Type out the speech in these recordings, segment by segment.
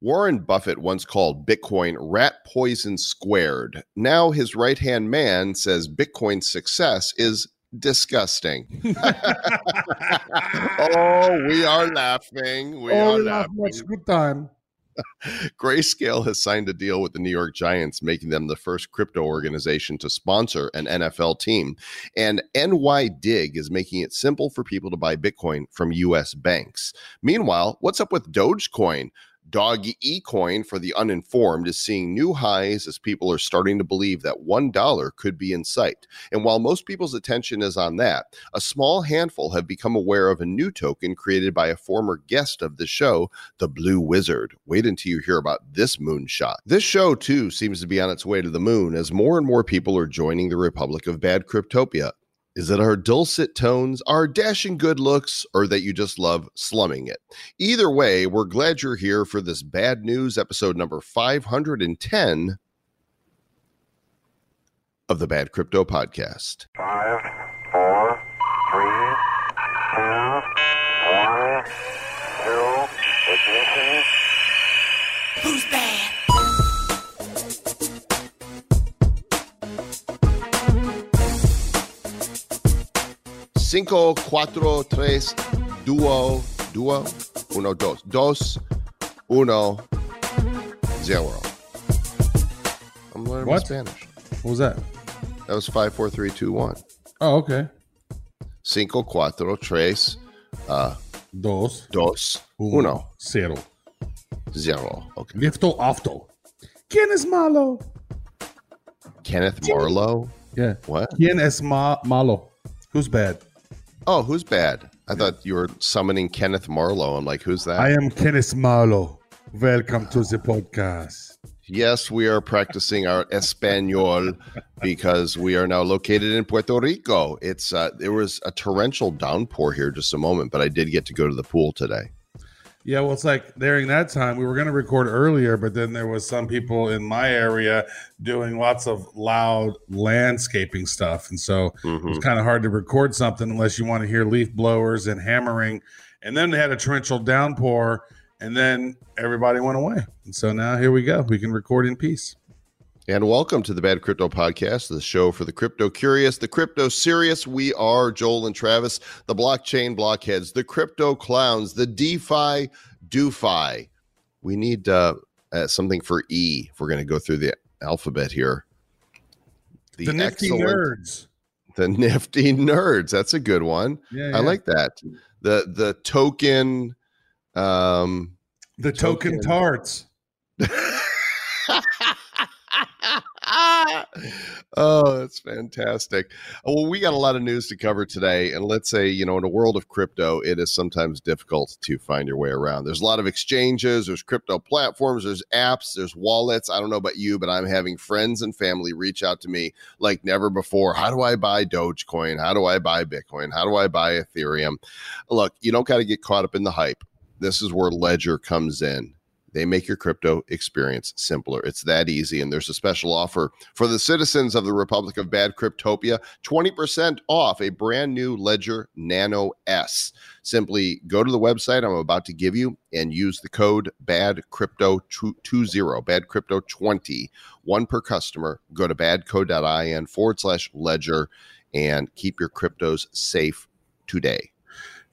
Warren Buffett once called Bitcoin rat poison squared. Now his right hand man says Bitcoin's success is disgusting. oh, we are laughing. We oh, are laughing. Much good time. Grayscale has signed a deal with the New York Giants, making them the first crypto organization to sponsor an NFL team. And NYDIG is making it simple for people to buy Bitcoin from US banks. Meanwhile, what's up with Dogecoin? Dog eCoin for the uninformed is seeing new highs as people are starting to believe that $1 could be in sight. And while most people's attention is on that, a small handful have become aware of a new token created by a former guest of the show, the Blue Wizard. Wait until you hear about this moonshot. This show, too, seems to be on its way to the moon as more and more people are joining the Republic of Bad Cryptopia. Is it our dulcet tones, our dashing good looks, or that you just love slumming it? Either way, we're glad you're here for this bad news episode number 510 of the Bad Crypto Podcast. Five, four, three, two, one, zero, ignition. Who's bad? Cinco, cuatro, tres, duo, duo, uno, dos, dos, uno, zero. I'm learning What? Spanish. What was that? That was five, four, three, two, one. Oh, okay. Cinco, cuatro, tres, uh, Dos, dos, uno, cero. zero. Okay. Lifto afto. ¿Quién es malo? Kenneth Marlowe. Yeah. What? ¿Quién es ma- malo? Who's bad? Oh, who's bad? I thought you were summoning Kenneth Marlowe. I'm like, who's that? I am Kenneth Malo. Welcome to the podcast. Yes, we are practicing our Espanol because we are now located in Puerto Rico. It's uh, there was a torrential downpour here just a moment, but I did get to go to the pool today. Yeah, well, it's like during that time we were going to record earlier, but then there was some people in my area doing lots of loud landscaping stuff, and so it was mm-hmm. kind of hard to record something unless you want to hear leaf blowers and hammering. And then they had a torrential downpour, and then everybody went away. And so now here we go. We can record in peace. And welcome to the Bad Crypto Podcast, the show for the crypto curious, the crypto serious. We are Joel and Travis, the blockchain blockheads, the crypto clowns, the DeFi doofy. We need uh, uh, something for E if we're going to go through the alphabet here. The, nifty excellent- nerds. The nifty nerds. That's a good one. Yeah, I like that. The the token um the token, token. tarts. Ah! oh, that's fantastic. Uh, well, we got a lot of news to cover today. And let's say, you know, in a world of crypto, it is sometimes difficult to find your way around. There's a lot of exchanges, there's crypto platforms, there's apps, there's wallets. I don't know about you, but I'm having friends and family reach out to me like never before. How do I buy Dogecoin? How do I buy Bitcoin? How do I buy Ethereum? Look, you don't got to get caught up in the hype. This is where Ledger comes in. They make your crypto experience simpler. It's that easy. And there's a special offer for the citizens of the Republic of Bad Cryptopia 20% off a brand new Ledger Nano S. Simply go to the website I'm about to give you and use the code BAD Crypto 20, BAD Crypto 20, one per customer. Go to badco.in forward slash ledger and keep your cryptos safe today.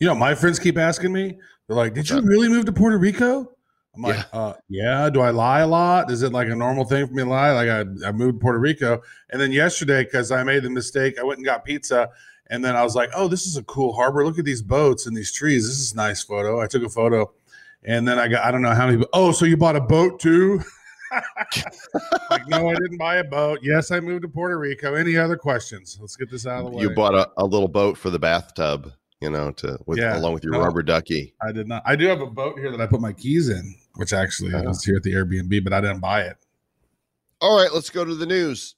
You know, my friends keep asking me, they're like, Did you really move to Puerto Rico? I'm like, Yeah. uh, yeah. Do I lie a lot? Is it like a normal thing for me to lie? Like I, I moved to Puerto Rico. And then yesterday, because I made the mistake, I went and got pizza. And then I was like, oh, this is a cool harbor. Look at these boats and these trees. This is a nice photo. I took a photo. And then I got, I don't know how many, oh, so you bought a boat too? like, no, I didn't buy a boat. Yes, I moved to Puerto Rico. Any other questions? Let's get this out of the way. You bought a, a little boat for the bathtub, you know, to with Yeah. along with your No. rubber ducky. I did not. I do have a boat here that I put my keys in, which actually Oh. is here at the Airbnb, but I didn't buy it. All right, let's go to the news.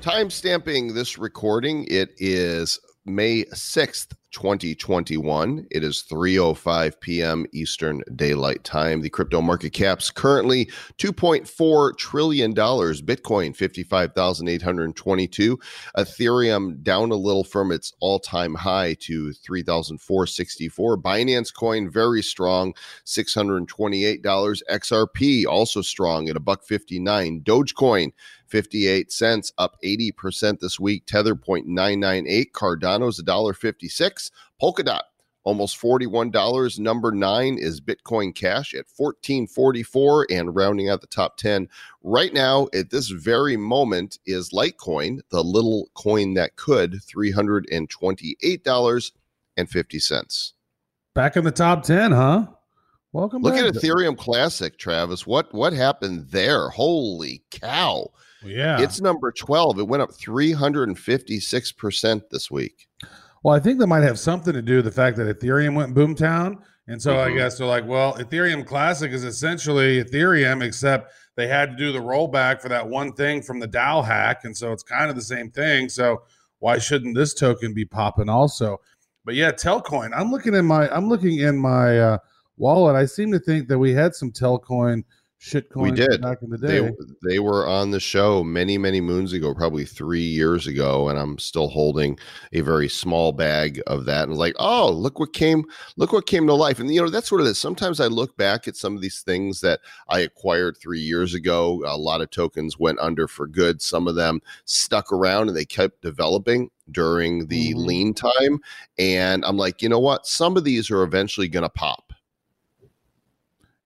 Time stamping this recording, it is May 6th, 2021. It is 3:05 p.m. Eastern Daylight Time. The crypto market cap's currently 2.4 trillion dollars. Bitcoin 55,822. Ethereum down a little from its all-time high to 3,464. Binance Coin very strong, $628. XRP also strong at a buck 59. Dogecoin 58 cents, up 80% this week. Tether 0.998. Cardano's $1.56. Polkadot almost $41. Number nine is Bitcoin Cash at 1444 and rounding out the top 10 right now at this very moment is Litecoin, the little coin that could, $328.50. Back in the top 10, huh? Welcome Look back. at Ethereum Classic, Travis. What what happened there? Holy cow. Yeah. It's number 12. It went up 356% this week. Well, I think that might have something to do with the fact that Ethereum went boomtown. And so I Mhm. guess they're like, well, Ethereum Classic is essentially Ethereum, except they had to do the rollback for that one thing from the DAO hack. And so it's kind of the same thing. So why shouldn't this token be popping also? But yeah, Telcoin. I'm looking in my I'm looking in my uh, wallet. I seem to think that we had some Telcoin shitcoin We did. back in the day. They they were on the show many many moons ago, probably three years ago, and I'm still holding a very small bag of that. And like, oh, look what came, look what came to life. And you know, that's sort of it is. Sometimes I look back at some of these things that I acquired three years ago. A lot of tokens went under for good. Some of them stuck around and they kept developing during the Mhm. lean time. And I'm like, you know what? Some of these are eventually going to pop.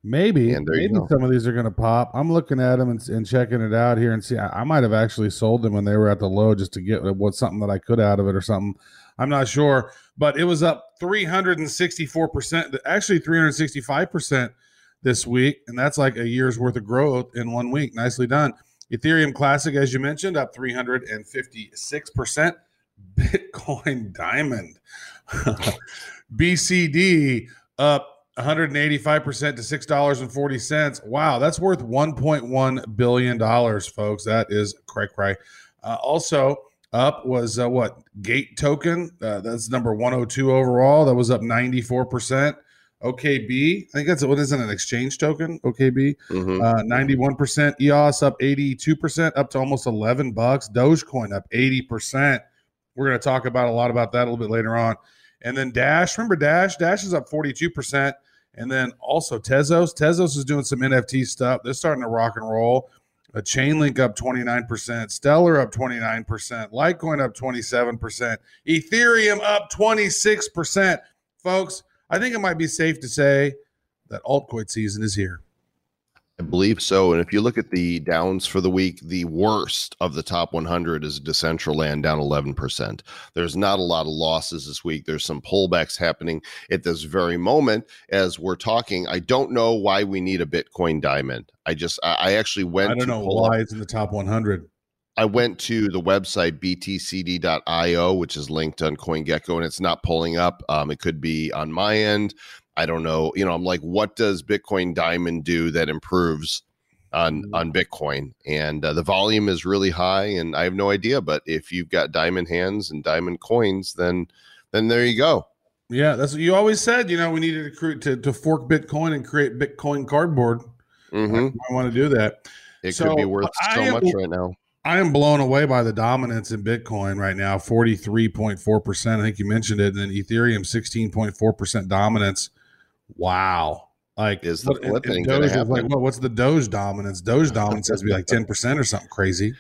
Maybe, And there you maybe some of these are going to pop. I'm looking at them and, and checking it out here and see. I, I might have actually sold them when they were at the low just to get what something that I could out of it or something. I'm not sure, but it was up 364 percent, actually 365 percent this week, and that's like a year's worth of growth in one week. Nicely done. Ethereum Classic, as you mentioned, up 356 percent. Bitcoin Diamond, BCD up 185% to $6.40. Wow, that's worth $1.1 billion, folks. That is cray cray. Uh, also, up was uh, what? Gate token. Uh, that's number 102 overall. That was up 94%. OKB, I think that's what is it, an exchange token? OKB, Mhm. uh, 91%. EOS up 82%, up to almost 11 bucks. Dogecoin up 80%. We're going to talk about a lot about that a little bit later on. And then Dash, remember Dash? Dash is up 42%. And then also Tezos. Tezos is doing some NFT stuff. They're starting to rock and roll. A Chainlink up 29%, Stellar up 29%, Litecoin up 27%, Ethereum up 26%. Folks, I think it might be safe to say that altcoin season is here. I believe so. And if you look at the downs for the week, the worst of the top 100 is Decentraland down 11%. There's not a lot of losses this week. There's some pullbacks happening at this very moment as we're talking. I don't know why we need a Bitcoin diamond. I just, I, actually went I don't to know pull up why it's in the top 100. I went to the website btcd.io, which is linked on CoinGecko, and it's not pulling up. Um, it could be on my end. I don't know. You know, I'm like, what does Bitcoin Diamond do that improves on Mm. on Bitcoin? And uh, the volume is really high, and I have no idea. But if you've got diamond hands and diamond coins, then then there you go. Yeah, that's what you always said. You know, we needed to create to, to fork Bitcoin and create Bitcoin cardboard. hmm I want to do that. It So, could be worth so am- much right now. I am blown away by the dominance in Bitcoin right now, 43.4%. I think you mentioned it. And then Ethereum, 16.4% dominance. Wow. Like, Is the what- flipping Doge was like, what, what's the Doge dominance? Doge dominance has to be like 10% or something crazy.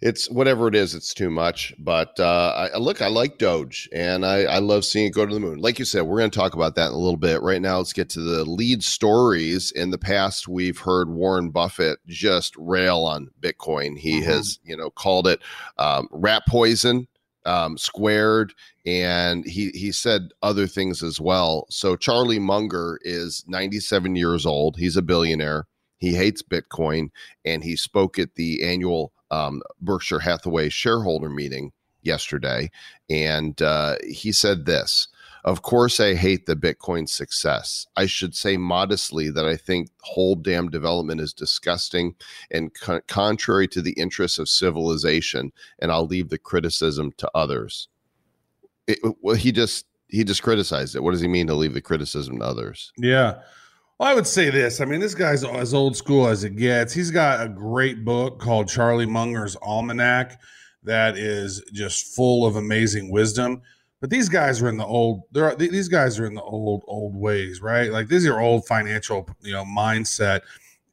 it's whatever it is it's too much but uh I, look i like doge and I, I love seeing it go to the moon like you said we're going to talk about that in a little bit right now let's get to the lead stories in the past we've heard warren buffett just rail on bitcoin he Mhm. has you know called it um, rat poison um, squared and he he said other things as well. So charlie munger is 97 years old. He's a billionaire. He hates bitcoin and he spoke at the annual um, Berkshire Hathaway shareholder meeting yesterday, and uh, he said this. Of course, I hate the Bitcoin success. I should say modestly that I think whole damn development is disgusting and co- contrary to the interests of civilization, and I'll leave the criticism to others. It, well, he just he just criticized it. What does he mean to leave the criticism to others? Yeah. Well, I would say this. I mean, this guy's as old school as it gets. He's got a great book called Charlie Munger's Almanac that is just full of amazing wisdom. But these guys are in the old. They're these guys are in the old old ways, right? Like these are old financial, you know, mindset.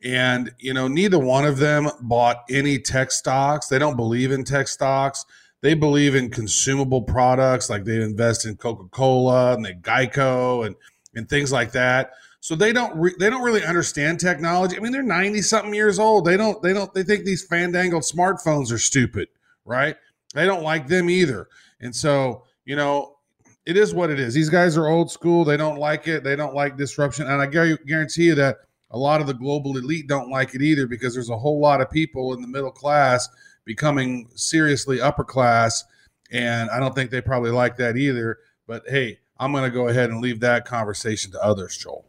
And you know, neither one of them bought any tech stocks. They don't believe in tech stocks. They believe in consumable products, like they invest in Coca Cola and they Geico and and things like that. So they don't re- they don't really understand technology. I mean, they're ninety something years old. They don't they don't they think these fandangled smartphones are stupid, right? They don't like them either. And so you know, it is what it is. These guys are old school. They don't like it. They don't like disruption. And I guarantee you that a lot of the global elite don't like it either because there's a whole lot of people in the middle class becoming seriously upper class. And I don't think they probably like that either. But hey, I'm going to go ahead and leave that conversation to others, Joel.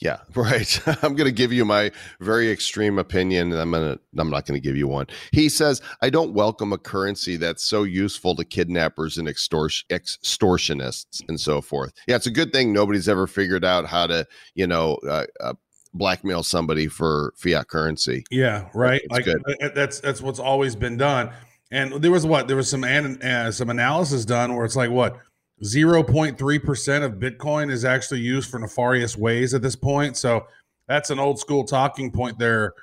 Yeah, right. I'm going to give you my very extreme opinion. and I'm going to I'm not going to give you one. He says, "I don't welcome a currency that's so useful to kidnappers and extortion, extortionists and so forth." Yeah, it's a good thing nobody's ever figured out how to, you know, uh, uh, blackmail somebody for fiat currency. Yeah, right. It's like good. uh, that's that's what's always been done. And there was what there was some an, uh, some analysis done where it's like what 0.3% of Bitcoin is actually used for nefarious ways at this point. So that's an old school talking point there,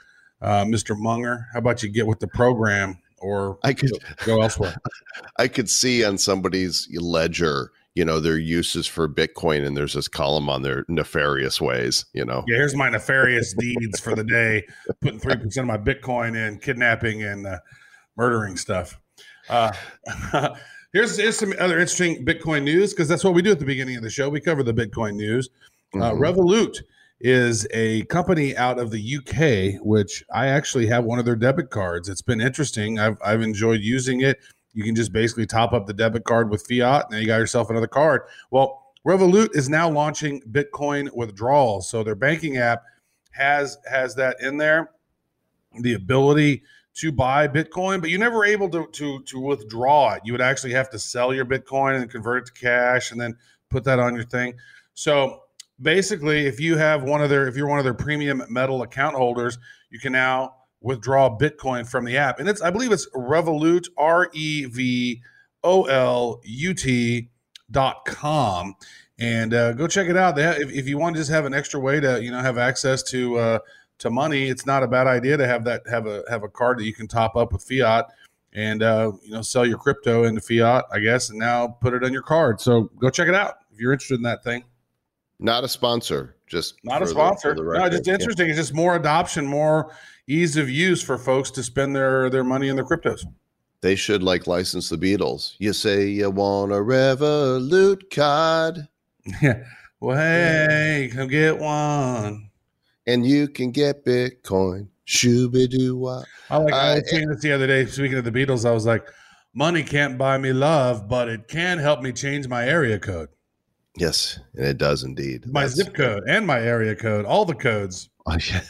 uh, Mr. Munger. How about you get with the program or I could go elsewhere? I could see on somebody's ledger, you know, their uses for Bitcoin, and there's this column on their nefarious ways. You know, Yeah, here's my nefarious deeds for the day. Putting 3% of my Bitcoin in kidnapping and uh, murdering stuff. Uh, here's, here's some other interesting Bitcoin news because that's what we do at the beginning of the show. We cover the Bitcoin news. Uh, Mhm. Revolut is a company out of the UK, which I actually have one of their debit cards. It's been interesting. I've, I've enjoyed using it. You can just basically top up the debit card with fiat, and you got yourself another card. Well, Revolut is now launching Bitcoin withdrawals. So their banking app has has that in there, the ability to buy Bitcoin, but you're never able to to to withdraw it. You would actually have to sell your Bitcoin and convert it to cash, and then put that on your thing. So basically, if you have one of their if you're one of their premium metal account holders, you can now withdraw Bitcoin from the app, and it's I believe it's Revolut R E V O L U T dot com and uh, go check it out. They have, if, if you want to just have an extra way to you know have access to uh, to money, it's not a bad idea to have that have a have a card that you can top up with fiat and uh, you know sell your crypto into fiat, I guess, and now put it on your card. So go check it out if you're interested in that thing. not a sponsor, just Not a for the- sponsor. the no, just Yeah. interesting. It's just more adoption, more ease of use for folks to spend their their money in their cryptos. They should like license the Beatles. You say you want a Revolut card, Yeah. Well, hey, come get one. And you can get Bitcoin. Shooby doo wah. I like. I was saying this the other day. Speaking of the Beatles, I was like, "Money can't buy me love, but it can help me change my area code, Yes, and it does indeed. my That's- zip code, and my area code, all the codes." Oh, yeah.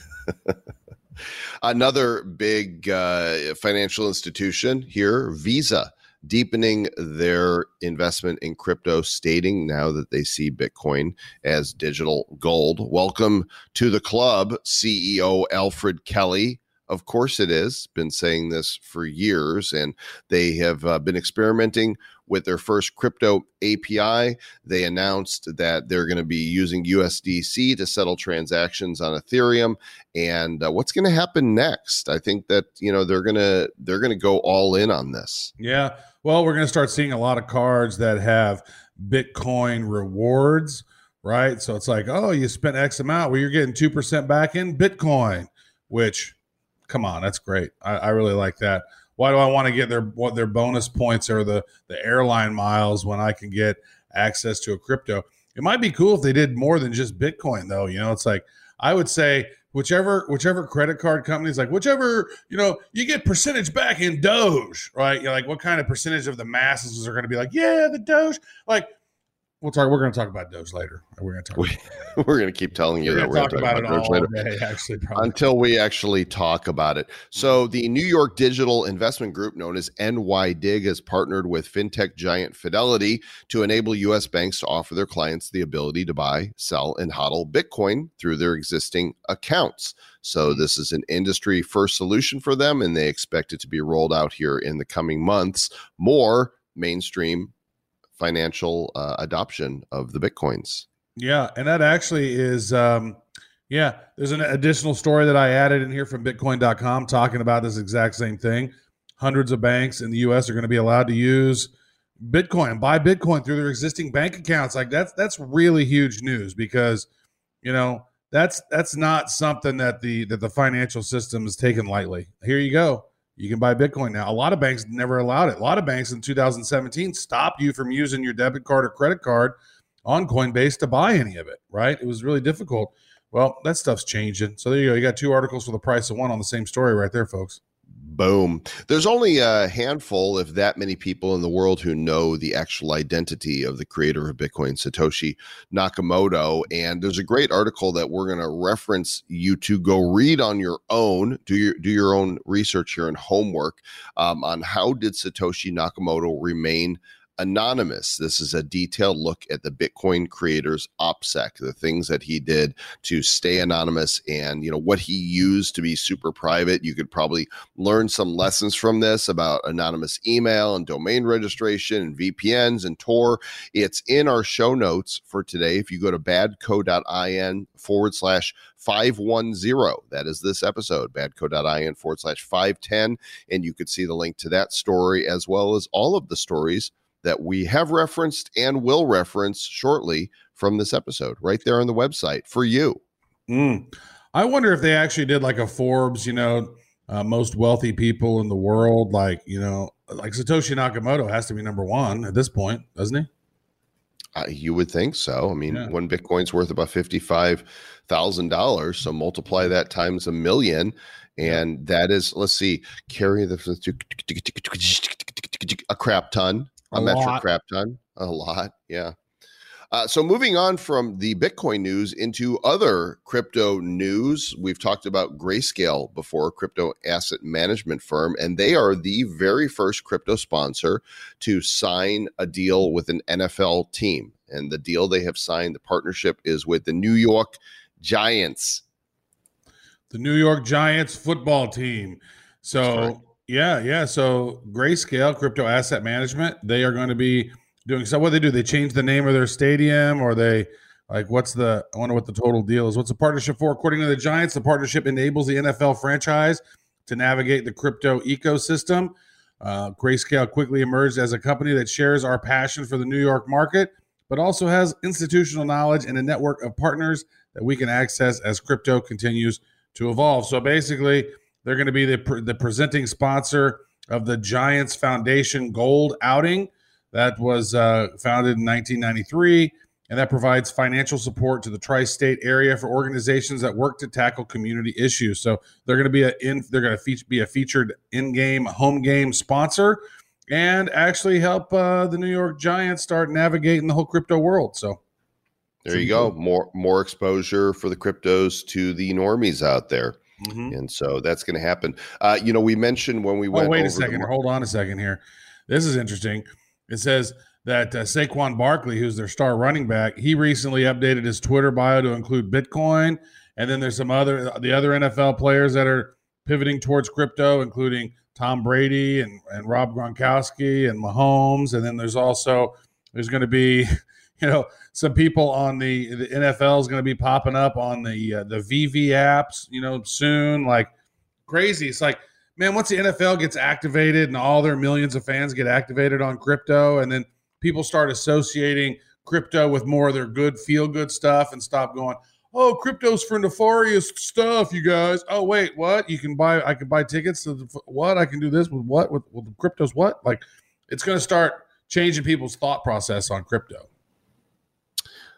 Another big uh, financial institution here, Visa, deepening their investment in crypto, stating now that they see Bitcoin as digital gold. Welcome to the club, CEO Alfred Kelly. Of course, it is. Been saying this for years, and they have uh, been experimenting with their first crypto API. They announced that they're going to be using USDC to settle transactions on Ethereum and uh, what's going to happen next i think that you know they're going to they're going to go all in on this Yeah. Well, we're going to start seeing a lot of cards that have Bitcoin rewards, right? So it's like, oh, you spent X amount, well, you're getting two percent back in Bitcoin. Which, come on, that's great. I, I really like that. Why do I want to get their what their bonus points or the the airline miles when I can get access to a crypto? It might be cool if they did more than just Bitcoin, though. You know, it's like I would say whichever whichever credit card companies like whichever you know you get percentage back in Doge, right? You're like, what kind of percentage of the masses are going to be like, yeah, the Doge? Like, we'll talk. We're going to talk about Doge later. We're going to talk. We- we're going to keep telling you we're that we're to going talk to about, talk it about Doge all later. day. Actually, probably. until we actually talk about it. So, the New York digital investment group known as NYDIG has partnered with fintech giant Fidelity to enable U.S. banks to offer their clients the ability to buy, sell, and hodl Bitcoin through their existing accounts. So, hmm. this is an industry first solution for them, and they expect it to be rolled out here in the coming months. More mainstream financial uh, adoption of the Bitcoins. Yeah, and that actually is um yeah, there's an additional story that I added in here from bitcoin.com talking about this exact same thing. Hundreds of banks in the US are going to be allowed to use Bitcoin, buy Bitcoin through their existing bank accounts. Like that's that's really huge news because you know, that's that's not something that the that the financial system is taken lightly. Here you go. You can buy Bitcoin now. A lot of banks never allowed it. A lot of banks in 2017 stopped you from using your debit card or credit card on Coinbase to buy any of it, right? It was really difficult. Well, that stuff's changing. So there you go. You got two articles for the price of one on the same story right there, folks. Boom. There's only a handful, if that many people in the world who know the actual identity of the creator of Bitcoin, Satoshi Nakamoto. And there's a great article that we're going to reference you to go read on your own, do your do your own research here and homework um, on how did Satoshi Nakamoto remain anonymous. This is a detailed look at the Bitcoin creator's OPSEC, the things that he did to stay anonymous and, you know, what he used to be super private. You could probably learn some lessons from this about anonymous email and domain registration and VPNs and Tor. It's in our show notes for today. If you go to badco.in forward slash 510, that is this episode, badco.in forward slash 510. And you could see the link to that story as well as all of the stories that we have referenced and will reference shortly from this episode right there on the website for you. Mm. I wonder if they actually did like a Forbes, you know, uh, most wealthy people in the world. Like, you know, like Satoshi Nakamoto has to be number one at this point, doesn't he? Uh, you would think so. I mean, Yeah. one Bitcoin's worth about fifty-five thousand dollars, so multiply that times a million, and that is let's see, carry the a crap ton, a, A metric lot. crap ton, a lot, yeah. Uh, so moving on from the Bitcoin news into other crypto news, we've talked about Grayscale before, crypto asset management firm, and they are the very first crypto sponsor to sign a deal with an NFL team. And the deal they have signed, the partnership is with the New York Giants. the New York Giants football team. So. Yeah, yeah. So Grayscale Crypto Asset Management, they are going to be doing so. What they do? They change the name of their stadium, or they like what's the? I wonder what the total deal is. What's the partnership for? According to the Giants, the partnership enables the NFL franchise to navigate the crypto ecosystem. Uh, Grayscale quickly emerged as a company that shares our passion for the New York market, but also has institutional knowledge and a network of partners that we can access as crypto continues to evolve. So basically, they're going to be the, the presenting sponsor of the Giants Foundation Gold outing that was uh, founded in 1993, and that provides financial support to the tri-state area for organizations that work to tackle community issues. So they're going to be a in they're going to fe- be a featured in-game home game sponsor and actually help uh, the New York Giants start navigating the whole crypto world. So There you go. More more exposure for the cryptos to the normies out there. And so that's going to happen. Uh, you know, we mentioned when we went Oh, wait over a second. the Hold on a second here. This is interesting. It says that uh, Saquon Barkley, who's their star running back, he recently updated his Twitter bio to include Bitcoin. And then there's some other the other NFL players that are pivoting towards crypto, including Tom Brady and, and Rob Gronkowski and Mahomes. And then there's also there's going to be you know some people on the the NFL is going to be popping up on the uh, the VV apps, you know, soon. Like crazy. It's like man, once the NFL gets activated and all their millions of fans get activated on crypto, and then people start associating crypto with more of their good feel good stuff and stop going, oh, crypto's for nefarious stuff, you guys. Oh, wait, what? You can buy, I can buy tickets to the, what? I can do this with what? With, with the crypto's what? Like, it's going to start changing people's thought process on crypto.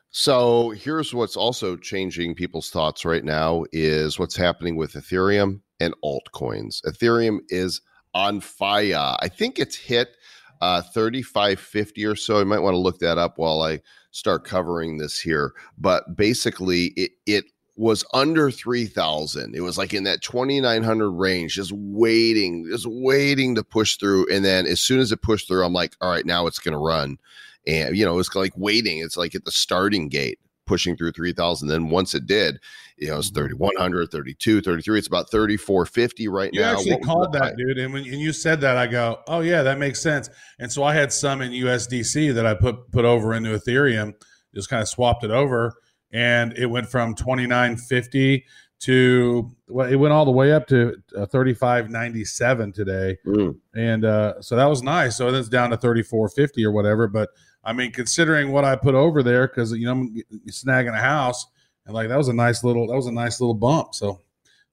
So here's what's also changing people's thoughts right now is what's happening with Ethereum and altcoins. Ethereum is on fire. I think it's hit uh, 3550 or so. You might want to look that up while I start covering this here. But basically, it, it was under 3000 it was like in that 2900 range just waiting just waiting to push through and then as soon as it pushed through i'm like all right now it's going to run and you know it's like waiting it's like at the starting gate pushing through 3000 then once it did you know it's 3100 32 33 it's about 3450 right now. You actually What called that, dude. And when and you said that, I go, "Oh yeah, that makes sense." And so I had some in USDC that I put put over into Ethereum, just kind of swapped it over, and it went from twenty nine fifty to well, it went all the way up to uh, thirty five ninety seven today, Mm. and uh, so that was nice. So that's down to thirty four fifty or whatever. But I mean, considering what I put over there, because you know I'm snagging a house, and like that was a nice little that was a nice little bump. So.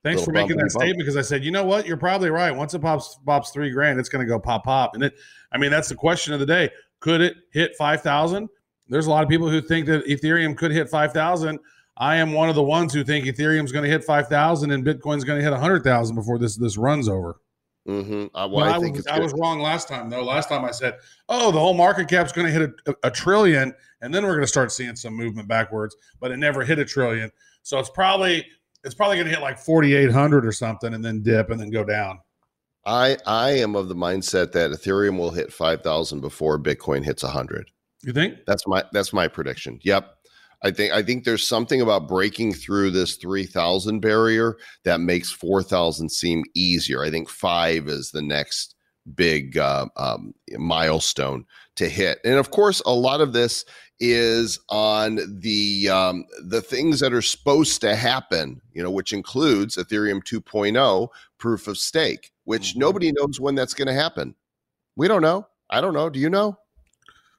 Thanks Little for making that statement because I said, you know what, you're probably right. Once it pops pops three grand, it's going to go pop pop, and it. I mean, that's the question of the day. Could it hit five thousand? There's a lot of people who think that Ethereum could hit five thousand. I am one of the ones who think Ethereum's going to hit five thousand and Bitcoin's going to hit hundred thousand before this this runs over. Mhm. Uh, well, Well, I I, think was, I was wrong last time though. Last time I said, "Oh, the whole market cap's going to hit a, a trillion, and then we're going to start seeing some movement backwards." But it never hit a trillion, so it's probably it's probably going to hit like forty eight hundred or something, and then dip and then go down. I I am of the mindset that Ethereum will hit 5000 before Bitcoin hits 100. You think? That's my that's my prediction. Yep. I think I think there's something about breaking through this 3000 barrier that makes 4000 seem easier. I think 5 is the next big uh, um, milestone to hit. And of course, a lot of this is on the um, the things that are supposed to happen, you know, which includes Ethereum 2.0 proof of stake, which Mhm. nobody knows when that's going to happen. We don't know. I don't know. Do you know?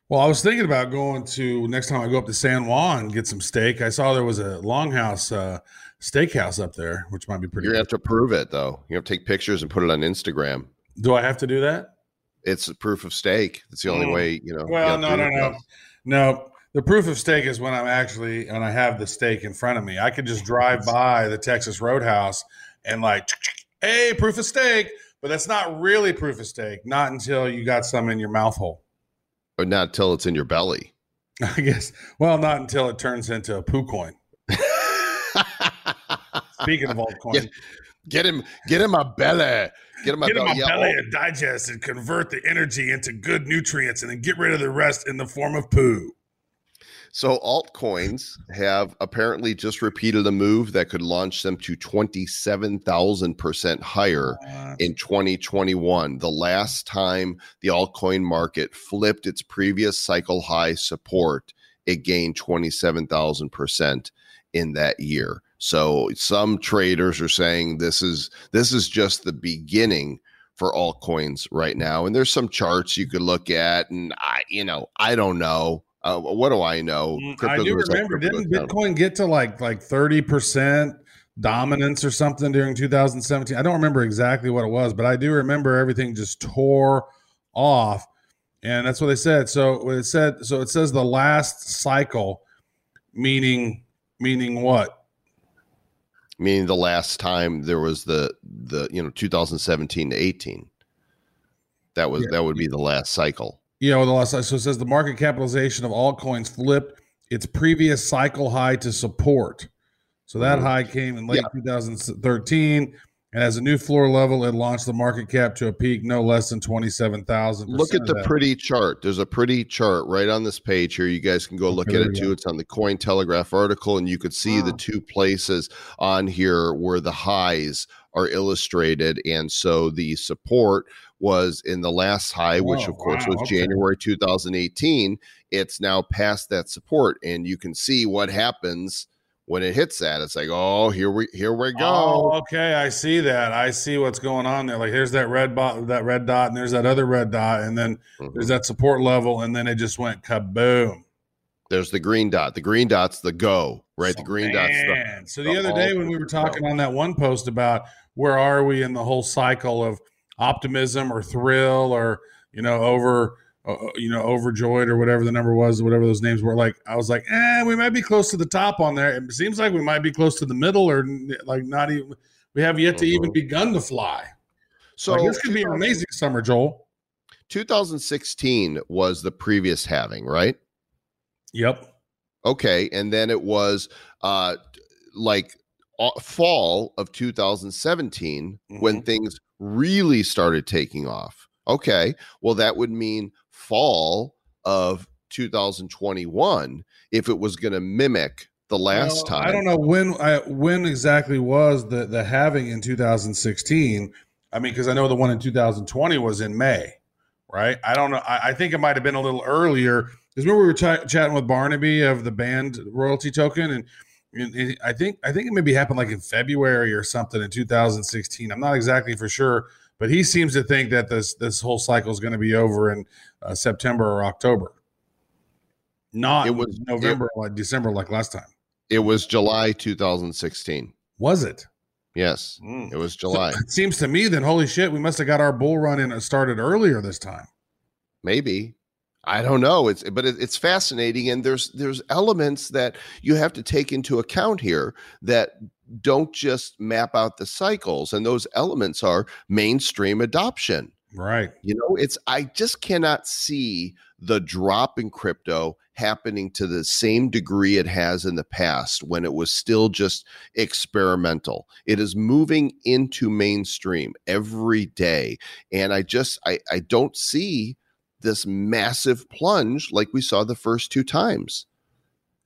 Well, I was thinking about going to next time I go up to San Juan and get some steak. I saw there was a Longhouse uh, steakhouse up there, which might be pretty. You're have to prove it though. You have to take pictures and put it on Instagram. Do I have to do that? It's a proof of stake. It's the only Mm. way, you know. Well, have no, no, no, no. The proof of steak is when I'm actually when I have the steak in front of me. I could just drive by the Texas Roadhouse and like, hey, proof of steak, but that's not really proof of steak. Not until you got some in your mouth hole. But not until it's in your belly. I guess. Well, not until it turns into a poo coin. Speaking of altcoins, Get- get him, get him a belly. Get him a get belly. my Yeah, belly oh, and digest and convert the energy into good nutrients and then get rid of the rest in the form of poo. So altcoins have apparently just repeated a move that could launch them to twenty-seven thousand percent higher in 2021, the last time the altcoin market flipped its previous cycle high support, it gained 27,000% in that year. So some traders are saying this is this is just the beginning for altcoins right now. And there's some charts you could look at and I you know, I don't know. Uh, what do I know? Mm, I do remember. Didn't down. Bitcoin get to like like thirty percent dominance or something during 2017? I don't remember exactly what it was, but I do remember everything just tore off, and that's what they said. So it said. So it says the last cycle, meaning meaning what? meaning the last time there was the the you know 2017 to 18 that was Yeah. that would be the last cycle Yeah, know, the last so it says the market capitalization of altcoins flipped its previous cycle high to support. So that Mhm. high came in late 2013, and as a new floor level, it launched the market cap to a peak no less than twenty-seven thousand. look at the pretty chart there's a pretty chart right on this page here you guys can go look Okay, at it too go. it's on the coin telegraph article and you could see the two places on here where the highs are illustrated and so the support was in the last high which Oh, of course wow, was okay. january 2018 it's now past that support and you can see what happens when it hits that it's like oh here we here we go Oh, okay, I see that. I see what's going on there. Like here's that red dot, that red dot, and there's that other red dot, and then Mhm. there's that support level, and then it just went kaboom. There's the green dot. The green dot's the go, right? the So, green dot's the. So the the other day when we were talking on that one post about where are we in the whole cycle of optimism or thrill or you know over uh, you know overjoyed or whatever the number was whatever those names were like i was like eh we might be close to the top on there it seems like we might be close to the middle or like not even we have yet to even Mhm. begun to fly so like, this could be an amazing summer joel 2016 was the previous halving, right? Yep. Okay, and then it was uh like uh, fall of 2017 when Mhm. things really started taking off. Okay, well that would mean fall of 2021 if it was going to mimic the last Well, time. I don't know when I, when exactly was the the halving in 2016. I mean, because I know the one in 2020 was in May, right? I don't know. I, I think it might have been a little earlier. Because remember we were ch- chatting with Barnaby of the band royalty token, and, I think I think it maybe happened like in February or something in 2016. I'm not exactly for sure, but he seems to think that this this whole cycle is going to be over in uh, September or October, not It it was- was November or December like last time. It was July 2016. Was it? Yes, it was July. It seems to me then, holy shit, we must have got our bull run in and started earlier this time. maybe i don't know. It's but it, it's fascinating and there's there's elements that you have to take into account here that don't just map out the cycles and those elements are mainstream adoption. Right. you know it's i just cannot see the drop in crypto happening to the same degree it has in the past when it was still just experimental. It is moving into mainstream every day and i just i i don't see this massive plunge like we saw the first two times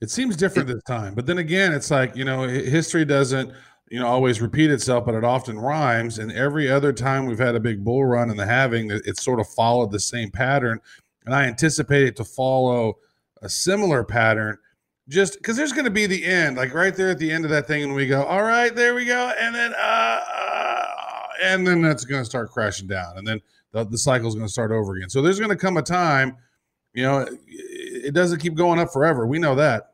It seems different this time. But then again, it's like, you know, history doesn't, you know, always repeat itself, but it often rhymes. And every other time we've had a big bull run in the halving, it- it's sort of followed the same pattern. And I anticipate it to follow a similar pattern just because there's going to be the end, like right there at the end of that thing. And we go, all right, there we go. And then, uh, uh and then that's going to start crashing down. And then the, the is going to start over again. So there's going to come a time, you know, it, it doesn't keep going up forever. We know that.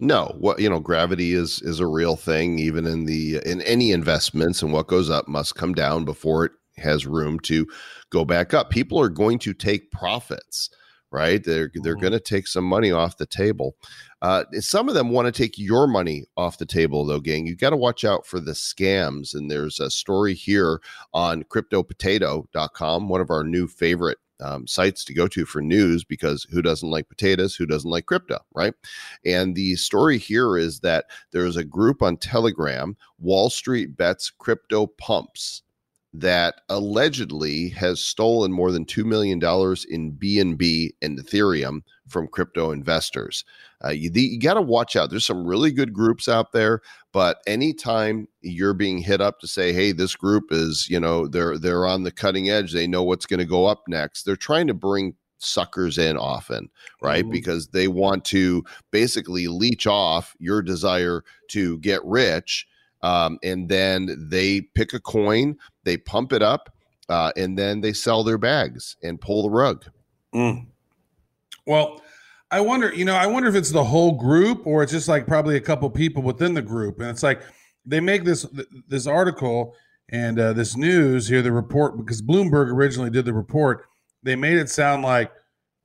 no what you know gravity is is a real thing even in the in any investments and what goes up must come down before it has room to go back up people are going to take profits right? They're they're Mhm. going to take some money off the table. Uh, some of them want to take your money off the table though gang. You got to watch out for the scams and there's a story here on cryptopotato.com one of our new favorite um, sites to go to for news because who doesn't like potatoes who doesn't like crypto right? And the story here is that there's a group on Telegram, Wall Street Bets Crypto Pumps, that allegedly has stolen more than $2 million in BNB and Ethereum from crypto investors. Uh, you you got to watch out. There's some really good groups out there, but anytime you're being hit up to say, "Hey, this group is, you know, they're they're on the cutting edge. They know what's going to go up next." They're trying to bring suckers in often, right? Mhm. Because they want to basically leech off your desire to get rich. Um, and then they pick a coin, they pump it up, uh, and then they sell their bags and pull the rug. Well, I wonder, you know, I wonder if it's the whole group or it's just like probably a couple people within the group. And it's like they make this this article and uh, this news here, the report because Bloomberg originally did the report. They made it sound like,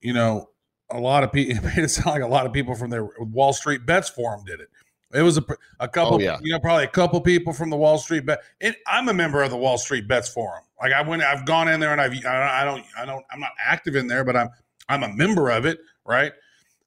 you know, a lot of people made it sound like a lot of people from their Wall Street Bets forum did it. It was a, a couple, Oh, yeah. you know, probably a couple people from the Wall Street Bet. And I'm a member of the Wall Street Bets forum. Like I went, I've gone in there and I've, I don't, I don't, I'm not active in there, but I'm, I'm a member of it, right?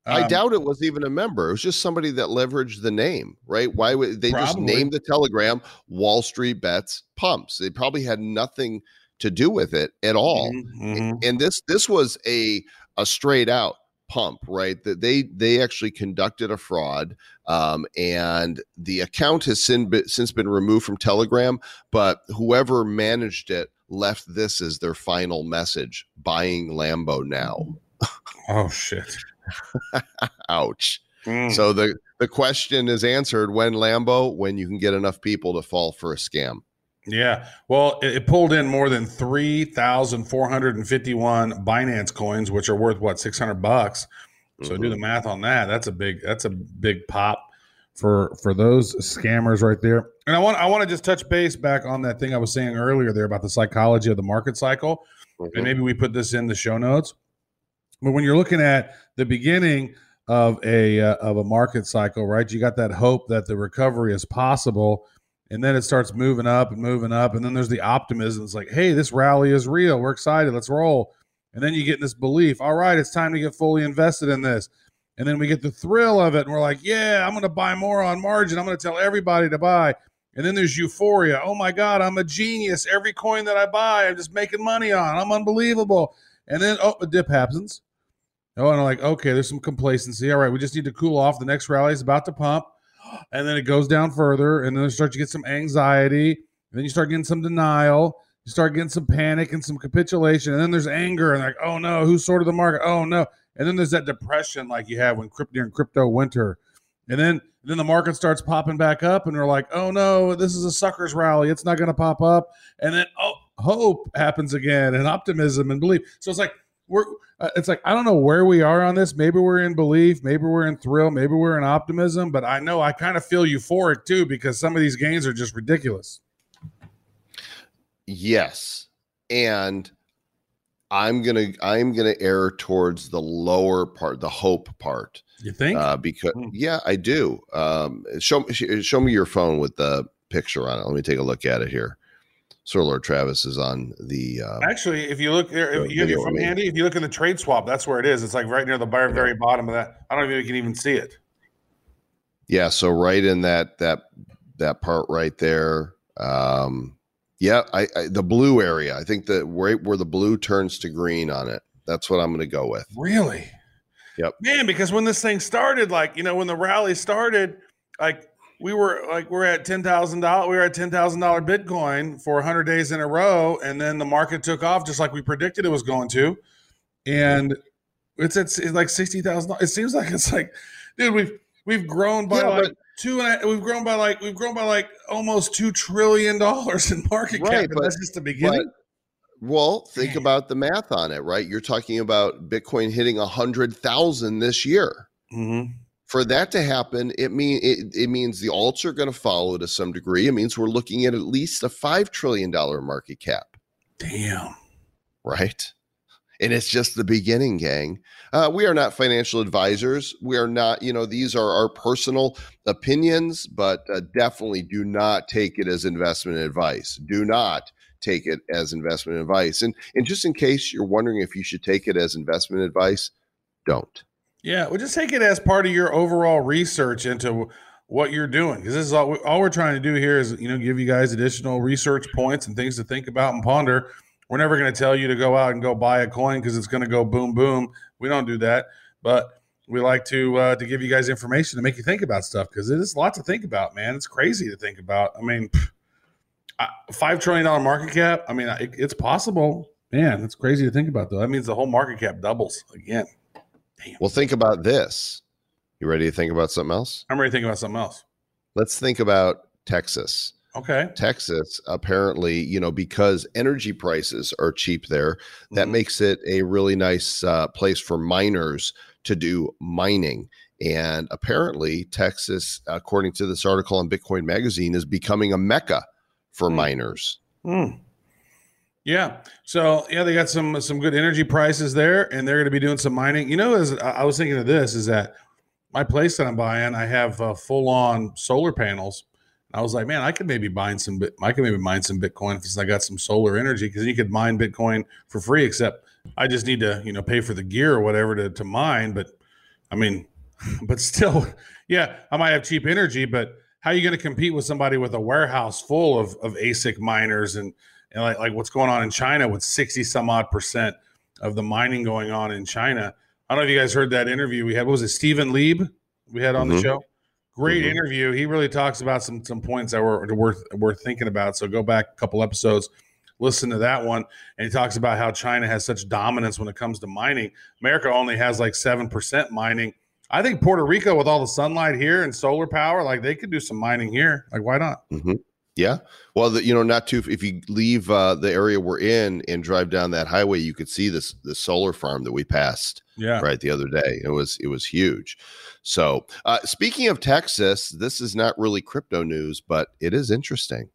I Um, doubt it was even a member. It was just somebody that leveraged the name, right? Why would they just Probably. named the Telegram Wall Street Bets Pumps? They probably had nothing to do with it at all. Mhm, mhm. and this this was a a straight out pump right that they they actually conducted a fraud um, and the account has since been removed from telegram but whoever managed it left this as their final message buying lambo now Oh shit. ouch Mm. so the the question is answered when lambo when you can get enough people to fall for a scam Yeah. Well, it, it pulled in more than 3,451 Binance coins, which are worth what, 600 bucks. So do the math on that. That's a big that's a big pop for for those scammers right there. And I want I want to just touch base back on that thing I was saying earlier there about the psychology of the market cycle. Mhm. and maybe we put this in the show notes. But when you're looking at the beginning of a uh, of a market cycle, right? You got that hope that the recovery is possible, and then it starts moving up and moving up, and then there's the optimism. It's like, hey, this rally is real. We're excited. Let's roll. And then you get in this belief. All right, it's time to get fully invested in this. And then we get the thrill of it, and we're like, yeah, I'm going to buy more on margin. I'm going to tell everybody to buy. And then there's euphoria. Oh my God, I'm a genius. Every coin that I buy, I'm just making money on. I'm unbelievable. And then, oh, a dip happens. Oh, and I'm like, okay, there's some complacency. All right, we just need to cool off. The next rally is about to pump. And then it goes down further. And then you start to get some anxiety. And then you start getting some denial. You start getting some panic and some capitulation. And then there's anger. And like, oh no, who sorted the market? Oh no. And then there's that depression like you have when crypto during crypto winter. And then then the market starts popping back up, and we're like, oh no, this is a suckers rally. It's not going to pop up. And then oh, hope happens again, and optimism and belief. So it's like we're uh, it's like I don't know where we are on this. Maybe we're in belief, maybe we're in thrill, maybe we're in optimism. But I know I kind of feel euphoric too because some of these gains are just ridiculous. Yes. And I'm gonna I'm gonna err towards the lower part, the hope part. You think? Uh, because Hmm. yeah, I do. Um, show sh- show me your phone with the picture on it. Let me take a look at it here. Sir Lord Travis is on the. Uh, Actually, if you look there, if you have video your phone me. handy, if you look in the trade swap, that's where it is. It's like right near the very, very bottom of that. I don't know if you can even see it. yeah, so right in that that that part right there. Um, yeah, I, I the blue area. I think that right where the blue turns to green on it. That's what I'm going to go with. Really? Yep. Man, because when this thing started, like you know, when the rally started, like we were like we're at ten thousand dollars. We were at ten thousand dollar Bitcoin for hundred days in a row, and then the market took off just like we predicted it was going to, and it's at it's like sixty thousand. It seems like it's like, dude, we've we've grown by Yeah, like but- two and a, we've grown by like we've grown by like almost two trillion dollars in market cap. Right, and but- that's just the beginning. Well, think about the math on it, right? You're talking about Bitcoin hitting a hundred thousand this year. Mhm. For that to happen, it mean it, it means the alts are going to follow to some degree. It means we're looking at at least a five trillion dollar market cap, Damn. right? And it's just the beginning, gang. Uh, we are not financial advisors. We are not, you know, these are our personal opinions, but uh, definitely do not take it as investment advice. Do not take it as investment advice. And and just in case you're wondering if you should take it as investment advice, don't. Yeah, well, just take it as part of your overall research into what you're doing, because this is all, all we're trying to do here is you know give you guys additional research points and things to think about and ponder. We're never going to tell you to go out and go buy a coin because it's going to go boom boom. We don't do that, but we like to uh, to give you guys information to make you think about stuff because it is a lot to think about, man. It's crazy to think about. I mean, five trillion dollar market cap. I mean, it, it's possible, man. It's crazy to think about though. That means the whole market cap doubles again. Well, think about this. You ready to think about something else? I'm ready to think about something else. Let's think about Texas. Okay. Texas, apparently, you know, because energy prices are cheap there, that Mhm. makes it a really nice uh, place for miners to do mining. And apparently, Texas, according to this article on Bitcoin Magazine, is becoming a mecca for Hmm. miners. Mm. Yeah. So yeah, they got some some good energy prices there, and they're going to be doing some mining. You know, as I was thinking of this, is that my place that I'm buying, I have uh, full on solar panels. I was like, man, I could maybe mine some. I could maybe mine some Bitcoin since I got some solar energy because you could mine Bitcoin for free. Except I just need to, you know, pay for the gear or whatever to to mine. But I mean, but still, yeah, I might have cheap energy, but how are you going to compete with somebody with a warehouse full of, of ASIC miners and, and like, like what's going on in China with 60 some odd percent of the mining going on in China? I don't know if you guys heard that interview we had. What was it, Stephen Leeb? We had on the Mhm. show. Great Mhm. interview. He really talks about some some points that were worth worth thinking about. So go back a couple episodes, listen to that one, and he talks about how China has such dominance when it comes to mining. America only has like seven percent mining. I think Puerto Rico, with all the sunlight here and solar power, like they could do some mining here. Like why not? Yeah. Well, the, you know, not too. If you leave uh, the area we're in and drive down that highway, you could see this the solar farm that we passed Yeah. right the other day. It was it was huge. So, uh, speaking of Texas, this is not really crypto news, but it is interesting.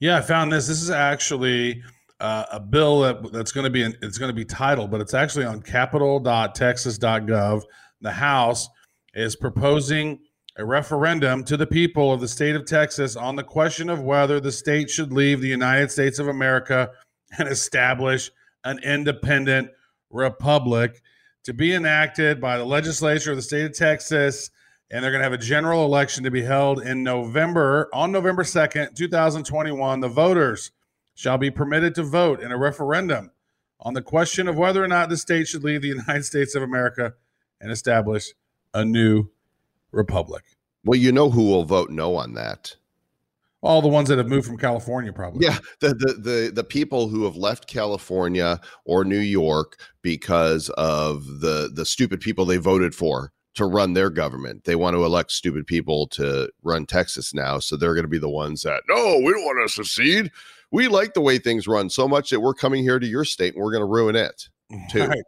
Yeah, I found this. This is actually uh, a bill that, that's going to be it's going to be titled, but it's actually on capital.texas.gov. The House is proposing a referendum to the people of the state of Texas on the question of whether the state should leave the United States of America and establish an independent republic to be enacted by the legislature of the state of Texas. And they're going to have a general election to be held in November, on November 2nd, 2021. The voters shall be permitted to vote in a referendum on the question of whether or not the state should leave the United States of America and establish a new republic. Well, you know who will vote no on that. All the ones that have moved from California, probably. Yeah, the, the the the people who have left California or New York because of the the stupid people they voted for to run their government. They want to elect stupid people to run Texas now, so they're going to be the ones that no, we don't want to secede. We like the way things run so much that we're coming here to your state and we're going to ruin it. Too. Right.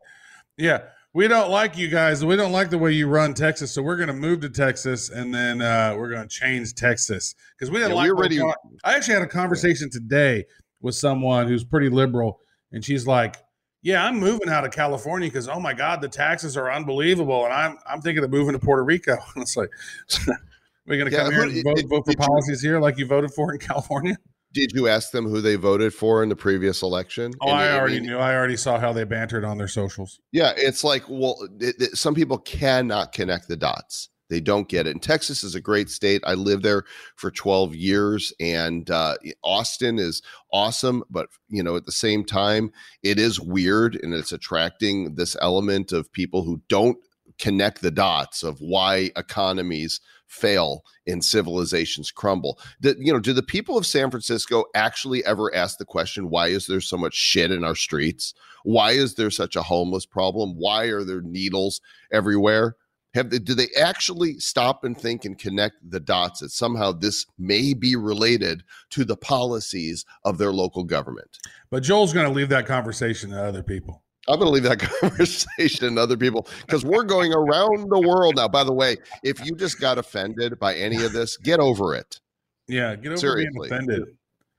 Yeah. We don't like you guys. We don't like the way you run Texas. So we're going to move to Texas and then uh, we're going to change Texas because we didn't Yeah, like. we already- I actually had a conversation today with someone who's pretty liberal, and she's like, "Yeah, I'm moving out of California because oh my god, the taxes are unbelievable, and I'm I'm thinking of moving to Puerto Rico." And it's like, we're going to Yeah, come here and vote, did- vote for you- policies here like you voted for in California. Did you ask them who they voted for in the previous election? Oh, And I already mean, knew. I already saw how they bantered on their socials. Yeah, it's like, well, it, it- some people cannot connect the dots. They don't get it. And Texas is a great state. I lived there for 12 years, and uh, Austin is awesome. But, you know, at the same time, it is weird and it's attracting this element of people who don't connect the dots of why economies fail and civilizations crumble. That you know, do the people of San Francisco actually ever ask the question, why is there so much shit in our streets? Why is there such a homeless problem? Why are there needles everywhere? Have they, do they actually stop and think and connect the dots that somehow this may be related to the policies of their local government? But Joel's going to leave that conversation to other people. I'm going to leave that conversation to other people because we're going around the world now. By the way, if you just got offended by any of this, get over it. Yeah, get over Seriously. being offended.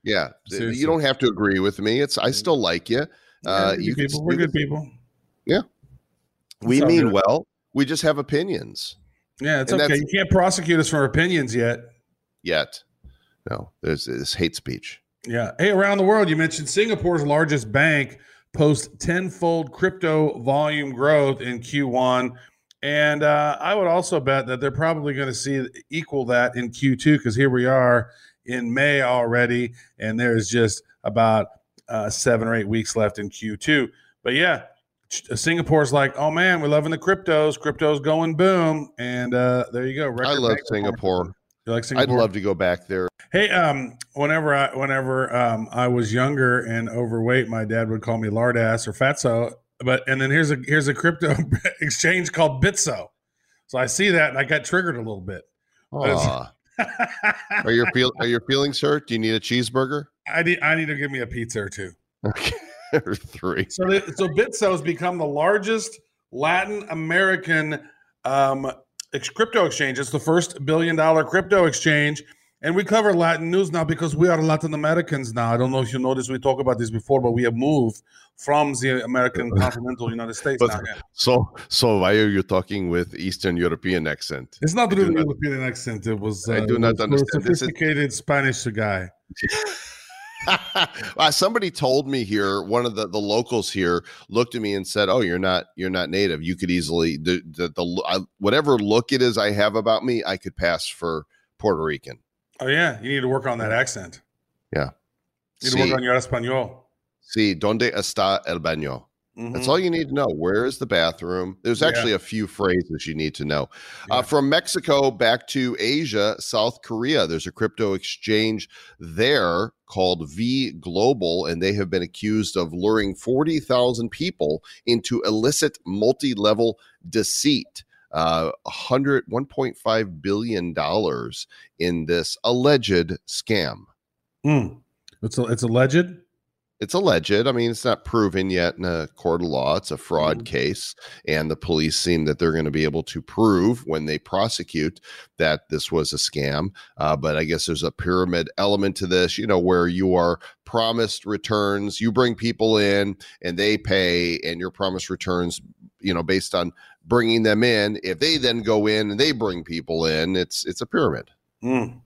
Yeah, Seriously. you don't have to agree with me. It's I still like you. Uh, Yeah, we're you can people. We're good people. We It's all mean good. well. We just have opinions Yeah, it's And okay. You can't prosecute us for opinions yet. yet. No, there's this hate speech. Yeah. Hey, around the world, you mentioned Singapore's largest bank post tenfold crypto volume growth in Q1. And uh, I would also bet that they're probably going to see equal that in Q2 because here we are in May already, and there's just about uh, seven or eight weeks left in Q2. But yeah, Ch- Singapore's like, oh man, we're loving the cryptos. Crypto's going boom, and uh, there you go. I love. Singapore. You like I'd love to go back there. Hey, um, whenever I whenever um I was younger and overweight, my dad would call me lard ass or fatso. But and then here's a here's a crypto exchange called Bitso. So I see that and I got triggered a little bit. Are your feel are your feelings hurt? Do you need a cheeseburger? I need I need to give me a pizza or two. Okay. or three. So so Bitso has become the largest Latin American um crypto exchange. It's the first billion dollar crypto exchange. And we cover Latin news now because we are Latin Americans now. I don't know if you noticed we talked about this before, but we have moved from the American continental United States But- now. So so why are you talking with Eastern European accent? It's not I really not- European accent. It was I uh, do not understand. This is- sophisticated Spanish guy. uh, somebody told me here one of the, the locals here looked at me and said oh you're not you're not native you could easily the, the, the I, whatever look it is i have about me i could pass for puerto rican Oh yeah, you need to work on that accent. Yeah. You need to work on your español. sí, donde está el baño that's Mhm. all you need to know where is the bathroom there's Yeah. actually a few phrases you need to know Yeah. uh, from mexico back to asia south korea there's a crypto exchange there called v global and they have been accused of luring 40000 people into illicit multi-level deceit uh 100 1.5 billion dollars in this alleged scam Mm. It's it's alleged. It's alleged. I mean, it's not proven yet in a court of law. It's a fraud Mhm. case, and the police seem that they're going to be able to prove when they prosecute that this was a scam. Uh, but I guess there's a pyramid element to this, you know, where you are promised returns. You bring people in, and they pay, and your promised returns you know, based on bringing them in. If they then go in and they bring people in, it's it's a pyramid. Mm.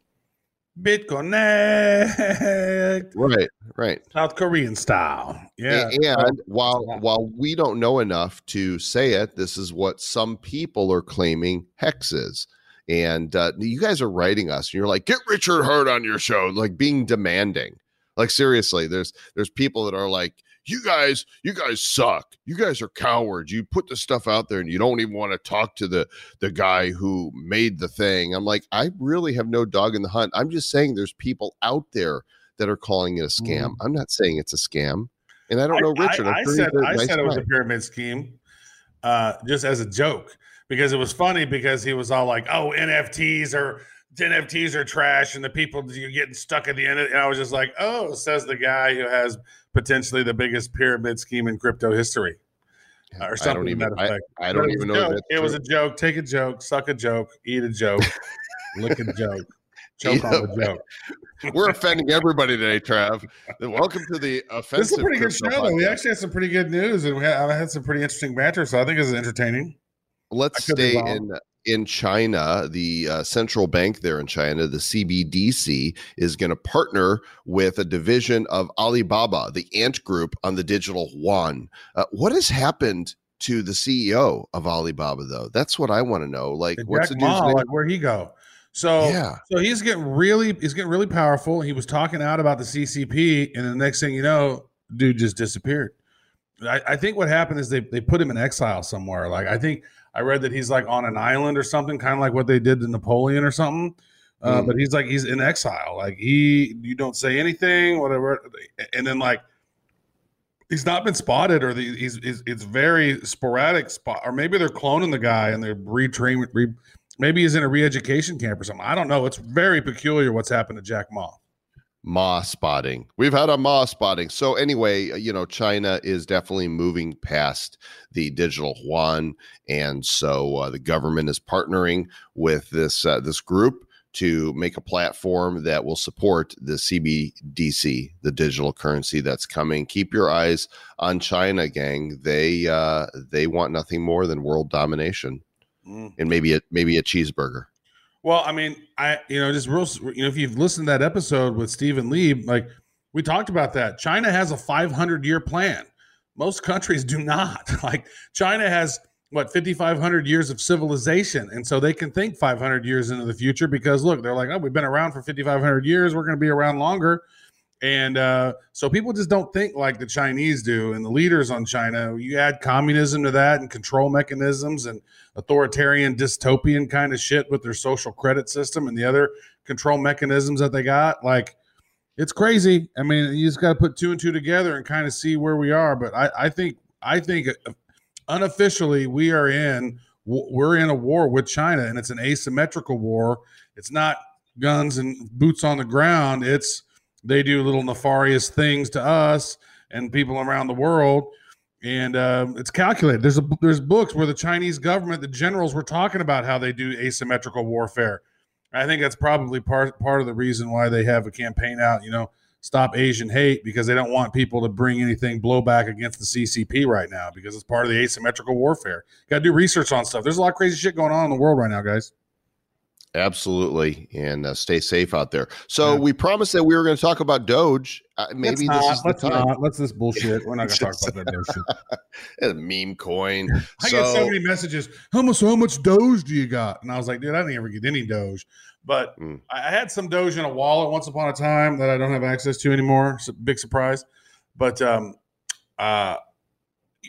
BitConnect, Right, right. South Korean style. Yeah. And while while we don't know enough to say it, this is what some people are claiming hex is. And uh, you guys are writing us, and you're like, "Get Richard Heart on your show," like being demanding. Like seriously, there's there's people that are like, "You guys, you guys suck. You guys are cowards. You put the stuff out there, and you don't even want to talk to the the guy who made the thing." I'm like, I really have no dog in the hunt. I'm just saying there's people out there that are calling it a scam. I'm not saying it's a scam, and I don't know Richard. I, I said, I nice said it was a pyramid scheme, uh, just as a joke, because it was funny because he was all like, "Oh, NFTs are NFTs are trash," and the people you're getting stuck at the end. Of it. And I was just like, "Oh," says the guy who has potentially the biggest pyramid scheme in crypto history, or I something don't even. I. I don't even know. It was a joke. Take a joke, suck a joke, eat a joke, lick a joke, choke on a joke. We're offending everybody today, Trav. Welcome to the offensive. This is a pretty good show, though. We actually had some pretty good news, and we had, I had some pretty interesting banter, so I think it's entertaining. Let's I stay in in China. The uh, central bank there in China, the CBDC, is going to partner with a division of Alibaba, the Ant Group, on the digital yuan. Uh, what has happened to the CEO of Alibaba, though? That's what I want to know. Like, And what's Jack the dude's Ma, name? like where he go? So Yeah. so he's getting really he's getting really powerful. He was talking out about the CCP, and the next thing you know, dude just disappeared. I, I think what happened is they they put him in exile somewhere. Like I think I read that he's like on an island or something, kind of like what they did to Napoleon or something. Uh, Mm. But he's like he's in exile. Like he you don't say anything, whatever. And then like he's not been spotted, or the, he's, he's it's very sporadic spot, or maybe they're cloning the guy and they're retraining. Re, maybe he's in a re-education camp or something. I don't know. It's very peculiar what's happened to Jack Ma. Ma spotting. We've had a Ma spotting. So anyway, uh, you know, China is definitely moving past the digital yuan, and so uh, the government is partnering with this uh, this group to make a platform that will support the CBDC, the digital currency that's coming. Keep your eyes on China, gang. They uh, they want nothing more than world domination, and maybe a maybe a cheeseburger. Well, I mean, I you know just real you know if you've listened to that episode with Stephen Leeb, like we talked about that. China has a 500 year plan. Most countries do not. Like China has what 5500 years of civilization and so they can think 500 years into the future because look they're like oh we've been around for 5500 years we're going to be around longer and uh, so people just don't think like the chinese do and the leaders on china. You add communism to that and control mechanisms and authoritarian dystopian kind of shit with their social credit system and the other control mechanisms that they got like it's crazy. I mean you just got to put two and two together and kind of see where we are but i, I think i think uh, unofficially we are in we're in a war with china and it's an asymmetrical war. It's not guns and boots on the ground. It's they do little nefarious things to us and people around the world. And um, it's calculated. There's a there's books where the chinese government the generals were talking about how they do asymmetrical warfare. I think that's probably part part of the reason why they have a campaign out you know stop asian hate because they don't want people to bring anything blowback against the ccp right now because it's part of the asymmetrical warfare. Got to do research on stuff. There's a lot of crazy shit going on in the world right now guys Absolutely, and uh, stay safe out there. So Yeah. we promised that we were going to talk about Doge. Uh, maybe let's this not, is the let's time. not let's this bullshit we're not gonna talk about that Uh, meme coin. I so, get so many messages. How much? How much Doge do you got? And I was like, dude, I didn't ever get any Doge, but Mm. I I had some Doge in a wallet once upon a time that I don't have access to anymore. It's a big surprise, but um, uh,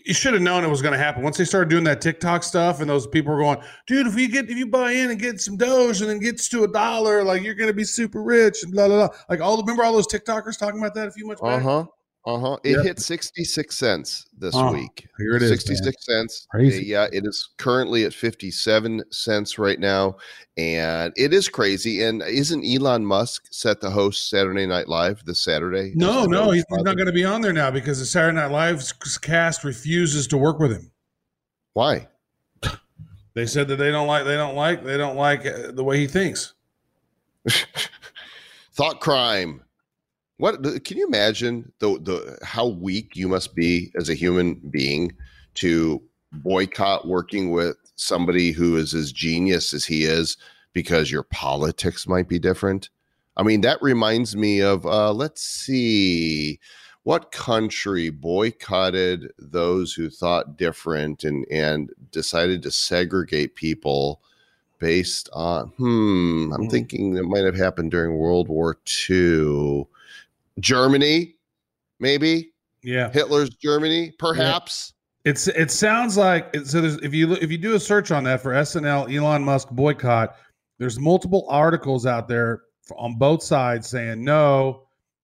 you should have known it was going to happen once they started doing that TikTok stuff, and those people were going, dude, if you get if you buy in and get some Doge and then gets to a dollar, like you're going to be super rich and blah blah blah. Like all remember all those TikTokers talking about that a few months back? uh back. Uh huh. It Yep. hit sixty six cents this Oh, week. Here it is, Sixty man. cents. Crazy. Yeah, it is currently at fifty seven cents right now, and it is crazy. And isn't Elon Musk set to host Saturday Night Live this Saturday? No, no, he's, not going to be on there now because the Saturday Night Live cast refuses to work with him. Why? They said that they don't like, they don't like, they don't like uh, the way he thinks. thought crime what can you imagine the the how weak you must be as a human being to boycott working with somebody who is as genius as he is because your politics might be different. I mean, that reminds me of uh, let's see, what country boycotted those who thought different and and decided to segregate people based on hmm i'm Hmm. thinking that might have happened during world war ii germany maybe Yeah. hitler's germany perhaps It's it sounds like so. There's, if you if you do a search on that for SNL Elon Musk boycott, there's multiple articles out there on both sides saying no,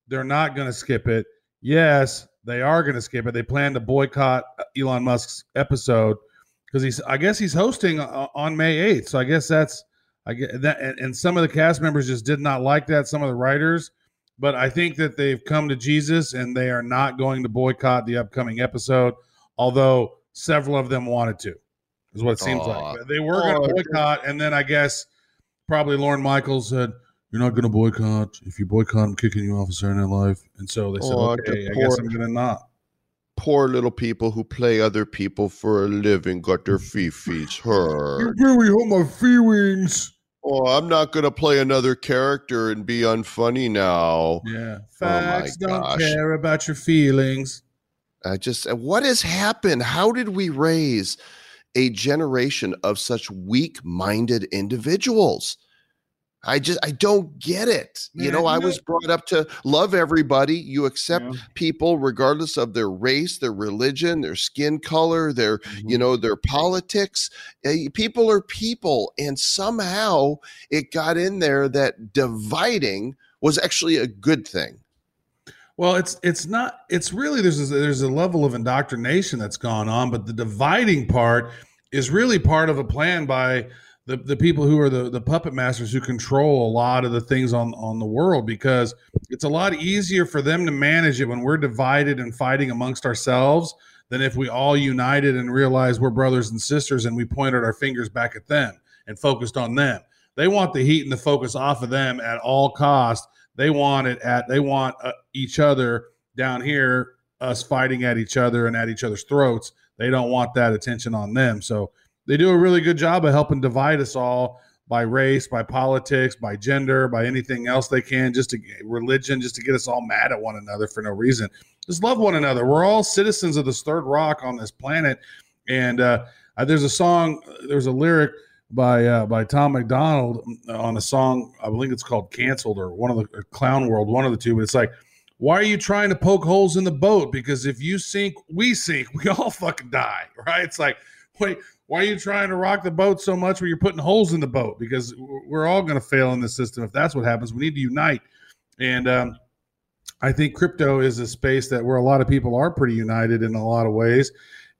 they're not going to skip it. Yes, they are going to skip it. They plan to boycott uh, Elon Musk's episode because he's. I guess he's hosting uh, on May 8th. So I guess that's. I get that, and, and some of the cast members just did not like that. Some of the writers, but I think that they've come to Jesus and they are not going to boycott the upcoming episode although several of them wanted to, is what it seems Aw. like. They were going to oh, boycott, and then I guess probably Lorne Michaels said, "You're not going to boycott. If you boycott, I'm kicking you off of Saturday Night Live." And so they said, "Okay, I guess I'm going to not." poor little people who play other people for a living got their feet hurt You really hurt my feelings. Oh i'm not gonna play another character and be unfunny now Yeah, Oh facts don't gosh. care about your feelings. I just uh, what has happened? How did we raise a generation of such weak-minded individuals? I just I don't get it. you know, I was brought up to love everybody. You accept Yeah. people regardless of their race, their religion, their skin color, their Mm-hmm. you know their politics. Uh, People are people, and somehow it got in there that dividing was actually a good thing. Well, it's it's not. It's really there's a, there's a level of indoctrination that's gone on, but the dividing part is really part of a plan by the, the people who are the, the puppet masters who control a lot of the things on on the world because it's a lot easier for them to manage it when we're divided and fighting amongst ourselves than if we all united and realized we're brothers and sisters and we pointed our fingers back at them and focused on them. They want the heat and the focus off of them at all costs they want it at they want uh, each other down here us fighting at each other and at each other's throats. They don't want that attention on them. So they do a really good job of helping divide us all by race by politics by gender by anything else they can just to religion just to get us all mad at one another for no reason just love one another we're all citizens of this third rock on this planet and uh, uh, there's a song there's a lyric by uh, by Tom MacDonald on a song I believe it's called "Canceled" or one of the Clown World, one of the two. But it's like, why are you trying to poke holes in the boat? Because if you sink, we sink. We all fucking die, right? It's like, wait, why are you trying to rock the boat so much where you're putting holes in the boat? Because we're all going to fail in this system. If that's what happens, we need to unite. And um, I think crypto is a space that where a lot of people are pretty united in a lot of ways.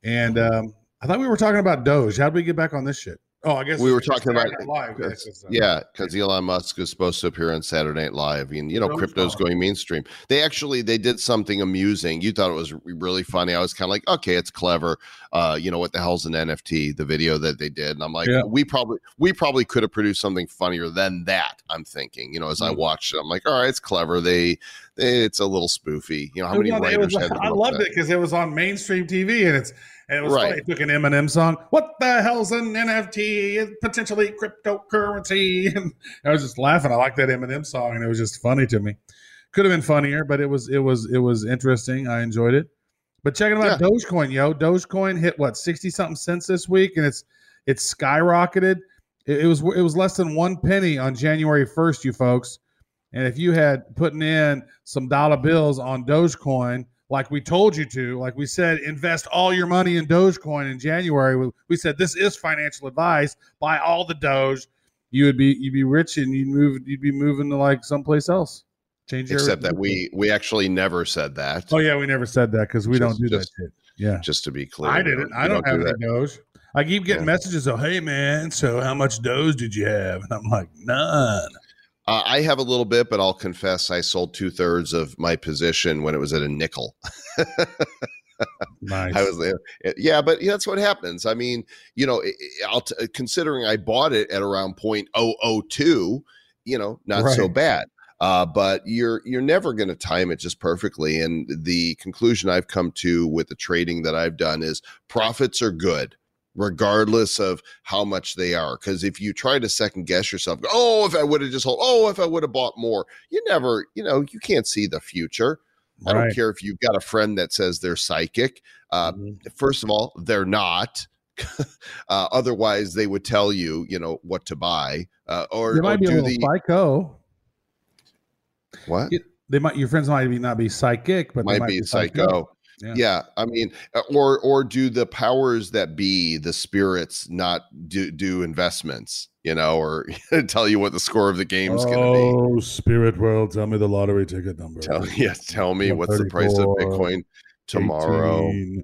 And um, I thought we were talking about Doge. How do we get back on this shit? Oh, I guess We were talking about- live. Yes. Yes, it's, uh, Yeah, because Elon Musk is supposed to appear on Saturday Night Live, and you know, Dogecoin. crypto's going mainstream. They actually they did something amusing. You thought it was really funny. I was kind of like, okay, it's clever. Uh, you know, what the hell's an NFT? The video that they did, and I'm like, Yeah. we probably we probably could have produced something funnier than that. I'm thinking, you know, as I Mm. watched it, I'm like, all right, it's clever. They, they it's a little spoofy. You know, how many writers was- had? I loved with it because it was on mainstream TV and it's and it was Right. funny. It took an Eminem song. What the hell's an NFT? It's potentially cryptocurrency. And I was just laughing. I like that Eminem song, and it was just funny to me. Could have been funnier, but it was it was it was interesting. I enjoyed it. But checking out Dogecoin, yo, Dogecoin hit what sixty something cents this week, and it's it's skyrocketed. It, it was it was less than one penny on January first, you folks. And if you had putting in some dollar bills on Dogecoin, like we told you to, like we said, invest all your money in Dogecoin in January. We, we said this is financial advice. Buy all the Doge. You would be you'd be rich and you'd move you'd be moving to like someplace else. Change your Except that we we actually never said that. Oh yeah, we never said that because we don't Just- do that shit. Yeah. Just to be clear, I didn't. I don't, have do any Doge. I keep getting Yeah. messages of, "Hey man, so how much Doge did you have?" And I'm like, none. Uh, I have a little bit, but I'll confess I sold two thirds of my position when it was at a nickel. Nice. I was there. Yeah, but yeah, that's what happens. I mean, you know, it- I'll t- considering I bought it at around 0.002, you know, not so bad. Uh, but you're you're never going to time it just perfectly. And the conclusion I've come to with the trading that I've done is profits are good regardless of how much they are. Because if you try to second guess yourself, oh, if I would have just hold, oh, if I would have bought more, you never, you know, you can't see the future. I don't care if you've got a friend that says they're psychic. Uh, Mhm. First of all, they're not. uh, otherwise, they would tell you, you know, what to buy uh, or, They or might be a do little the psycho. what Yeah, They might your friends might be not be psychic, but they might, be psycho. Yeah. Yeah. I mean, uh, or or do the powers that be, the spirits, not do do investments, you know, or tell you what the score of the game's going to be. Oh, spirit world, tell me the lottery ticket number. Tell, yeah, tell me what's the price of Bitcoin tomorrow. 18,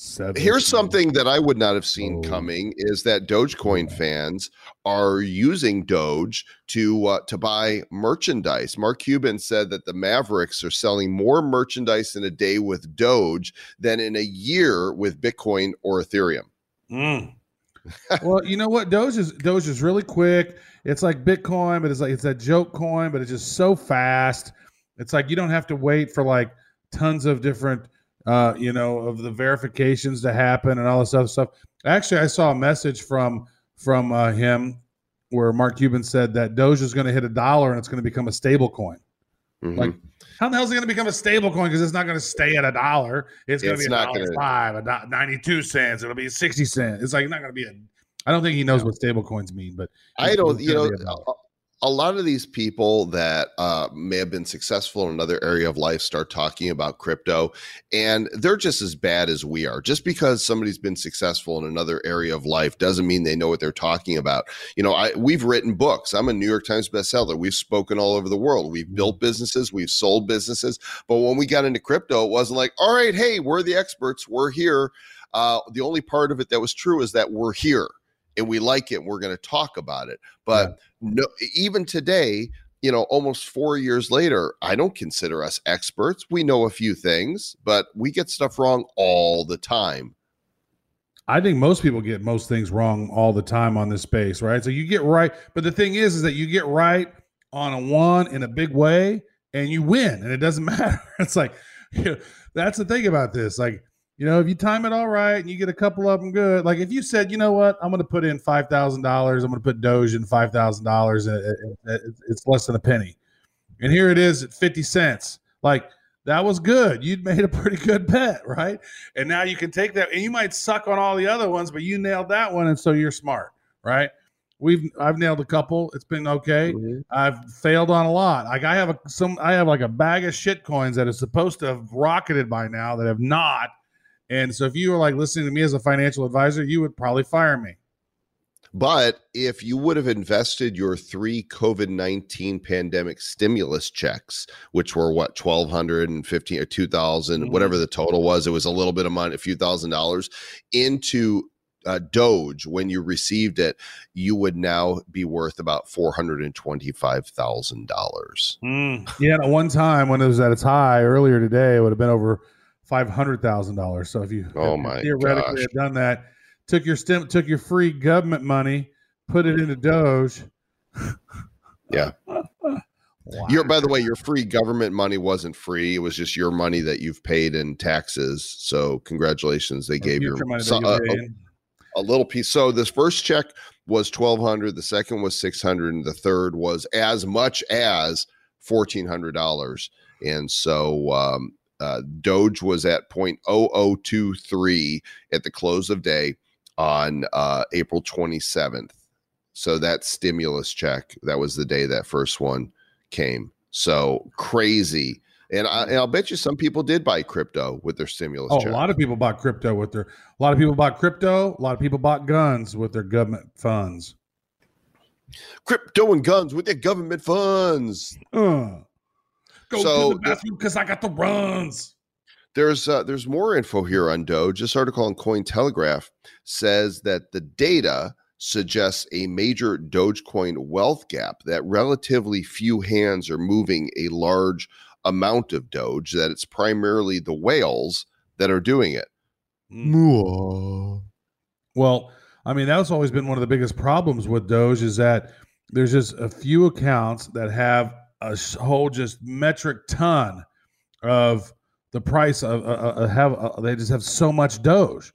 17. Here's something that I would not have seen Oh. coming is that Dogecoin fans are using Doge to uh, to buy merchandise. Mark Cuban said that the Mavericks are selling more merchandise in a day with Doge than in a year with Bitcoin or Ethereum. Mm. well, you know what? Doge is Doge is really quick. It's like Bitcoin, but it's like it's that joke coin, but it's just so fast. It's like you don't have to wait for like tons of different uh, you know, of the verifications to happen and all this other stuff. Actually, I saw a message from from uh, him where Mark Cuban said that Doge is going to hit a dollar and it's going to become a stable coin. Mhm. Like, how the hell is it going to become a stable coin? Because it's not going to stay at a dollar. It's going to be a dollar gonna- five, a do- ninety-two cents. It'll be sixty cents. It's like not going to be a. I don't think he knows what stable coins mean, but I don't, you know, a dollar. a, a lot of these people that uh, may have been successful in another area of life start talking about crypto, and they're just as bad as we are. Just because somebody's been successful in another area of life doesn't mean they know what they're talking about. You know, I we've written books. I'm a New York Times bestseller. We've spoken all over the world. We've built businesses. We've sold businesses. But when we got into crypto, it wasn't like, all right, hey, we're the experts. We're here. Uh, the only part of it that was true is that we're here and we like it. We're going to talk about it. But no, even today, you know, almost four years later, I don't consider us experts. We know a few things, but we get stuff wrong all the time. I think most people get most things wrong all the time on this space, right? So you get right, but the thing is, is that you get right on a one in a big way, and you win, and it doesn't matter. It's like you know, that's the thing about this. Like you know, if you time it all right and you get a couple of them good, like if you said, you know what, I'm going to put in five thousand dollars, I'm going to put Doge in five thousand dollars, it's less than a penny, and here it is at fifty cents, like. That was good. You'd made a pretty good bet, right? and now you can take that and you might suck on all the other ones but you nailed that one and so you're smart right? We've i've nailed a couple. It's been okay. Mm-hmm. I've failed on a lot. Like i have a some i have like a bag of shit coins that is supposed to have rocketed by now that have not and so if you were like listening to me as a financial advisor you would probably fire me But if you would have invested your three COVID 19 pandemic stimulus checks, which were what, 1200 and 15 or 2000, Mhm. whatever the total was, it was a little bit of money, a few thousand dollars into uh, Doge when you received it, you would now be worth about $425,000. yeah at one time when it was at its high earlier today it would have been over $500000 so if you Oh if my theoretically gosh. had done that took your stim took your free government money put it into doge Yeah. Wow. Your, by the way, your free government money wasn't free. It was just your money that you've paid in taxes. So congratulations, they gave you Future money so- uh, paid. a little piece. So this first check was twelve hundred, the second was six hundred, and the third was as much as fourteen hundred dollars. And so um, uh, Doge was at 0.0023 at the close of day on uh, April twenty seventh. So that stimulus check, that was the day that first one came. So crazy. And, I, and I'll bet you some people did buy crypto with their stimulus Oh, check. a lot of people bought crypto with their. A lot of people bought crypto. A lot of people bought guns with their government funds. crypto and guns with their government funds. Uh, go So to the bathroom because I got the runs. There's uh, there's more info here on Doge. This article on Cointelegraph says that the data suggests a major Dogecoin wealth gap. That relatively few hands are moving a large amount of Doge. That it's primarily the whales that are doing it. Well, I mean, that's always been one of the biggest problems with Doge is that there's just a few accounts that have a whole just metric ton of the price of uh, uh, have uh, they just have so much Doge,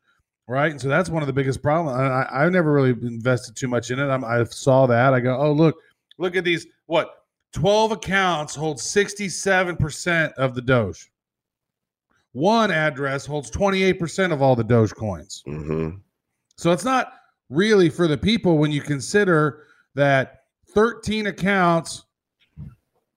right? And so that's one of the biggest problems. I, I never really invested too much in it. I'm, I saw that. I go, oh look, look at these. What 12 accounts hold 67 percent of the Doge. One address holds 28 percent of all the Doge coins. hmm So it's not really for the people when you consider that 13 accounts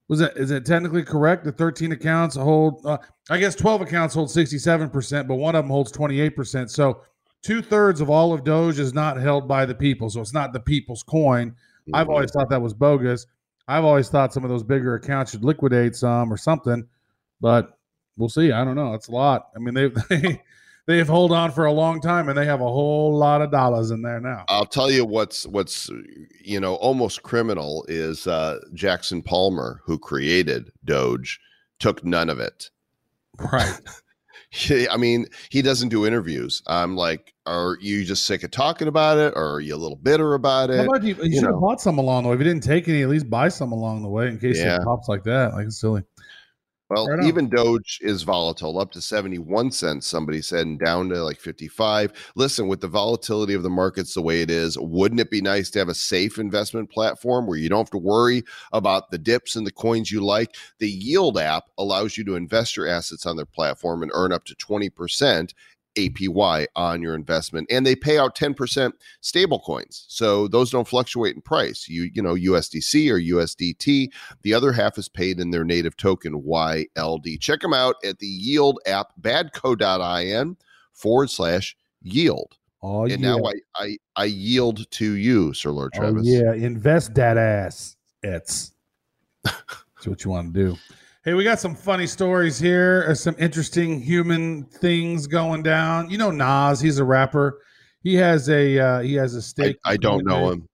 was it is it technically correct The 13 accounts hold uh, I guess 12 accounts hold 67%, but one of them holds 28%. So two thirds of all of Doge is not held by the people. So it's not the people's coin. I've always thought that was bogus. I've always thought some of those bigger accounts should liquidate some or something, but we'll see. I don't know. It's a lot. I mean, they they they've hold on for a long time and they have a whole lot of dollars in there now. I'll tell you what's what's you know almost criminal is uh, Jackson Palmer, who created Doge, took none of it. Right. I mean, he doesn't do interviews. I'm like, are you just sick of talking about it, or are you a little bitter about How it? about you? You you should have bought some along the way. If you didn't take any, at least buy some along the way in case Yeah. it pops like that. Like it's silly. Well, Right even Doge is volatile, up to 71 cents, somebody said, and down to like 55. Listen, with the volatility of the markets the way it is, wouldn't it be nice to have a safe investment platform where you don't have to worry about the dips and the coins you like? The Yield app allows you to invest your assets on their platform and earn up to 20% APY on your investment. And they pay out 10% stable coins. So those don't fluctuate in price. You, you know, USDC or USDT. The other half is paid in their native token YLD. Check them out at the Yield app, badco.in forward slash yield. Oh and now I, I I yield to you, Sir Lord oh Travis. yeah, invest that ass. It's that's what you want to do. Hey, we got some funny stories here. uh, Some interesting human things going down. You know Nas, he's a rapper. He has a uh, he has a stake. I in don't know him.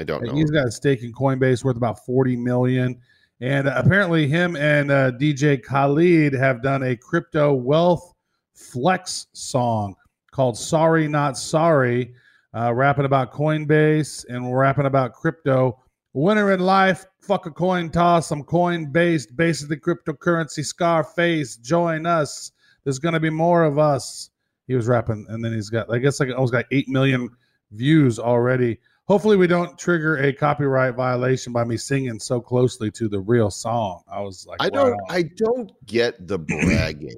I don't know. He's him. got a stake in Coinbase worth about 40 million. And uh, apparently, him and uh, DJ Khaled have done a crypto wealth flex song called Sorry Not Sorry, uh, rapping about Coinbase and rapping about crypto. Winner in life, fuck a coin toss. I'm coin based, basically cryptocurrency, Scarface. Join us. There's going to be more of us. He was rapping, and then he's got, I guess, like almost got 8 million views already. Hopefully, we don't trigger a copyright violation by me singing so closely to the real song. I was like, I don't. I don't get the bragging.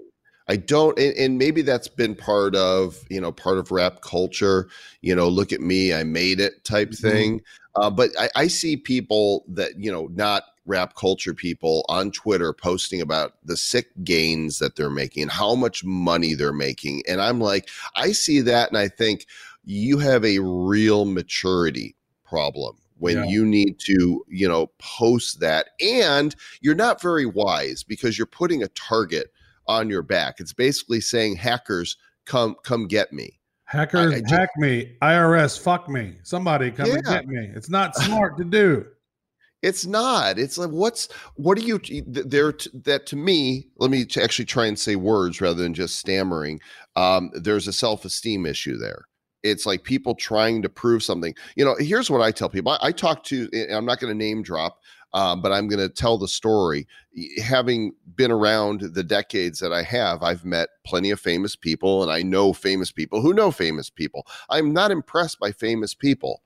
I don't and, and maybe that's been part of, you know, part of rap culture, you know, look at me, I made it type Mhm. thing. Uh, but I, I see people that, you know, not rap culture people on Twitter posting about the sick gains that they're making and how much money they're making. And I'm like, I see that and I think you have a real maturity problem when Yeah. you need to, you know, post that. And you're not very wise because you're putting a target on your back. It's basically saying hackers come come get me. Hackers I- I just- hack me. IRS fuck me. Somebody come and Yeah. get me. It's not smart to do. It's not. It's like what's what are you there that to me, let me actually try and say words rather than just stammering. Um there's a self-esteem issue there. It's like people trying to prove something. You know, here's what I tell people. I, I talk to and I'm not going to name drop um, but I'm going to tell the story. Having been around the decades that I have, I've met plenty of famous people, and I know famous people who know famous people. I'm not impressed by famous people.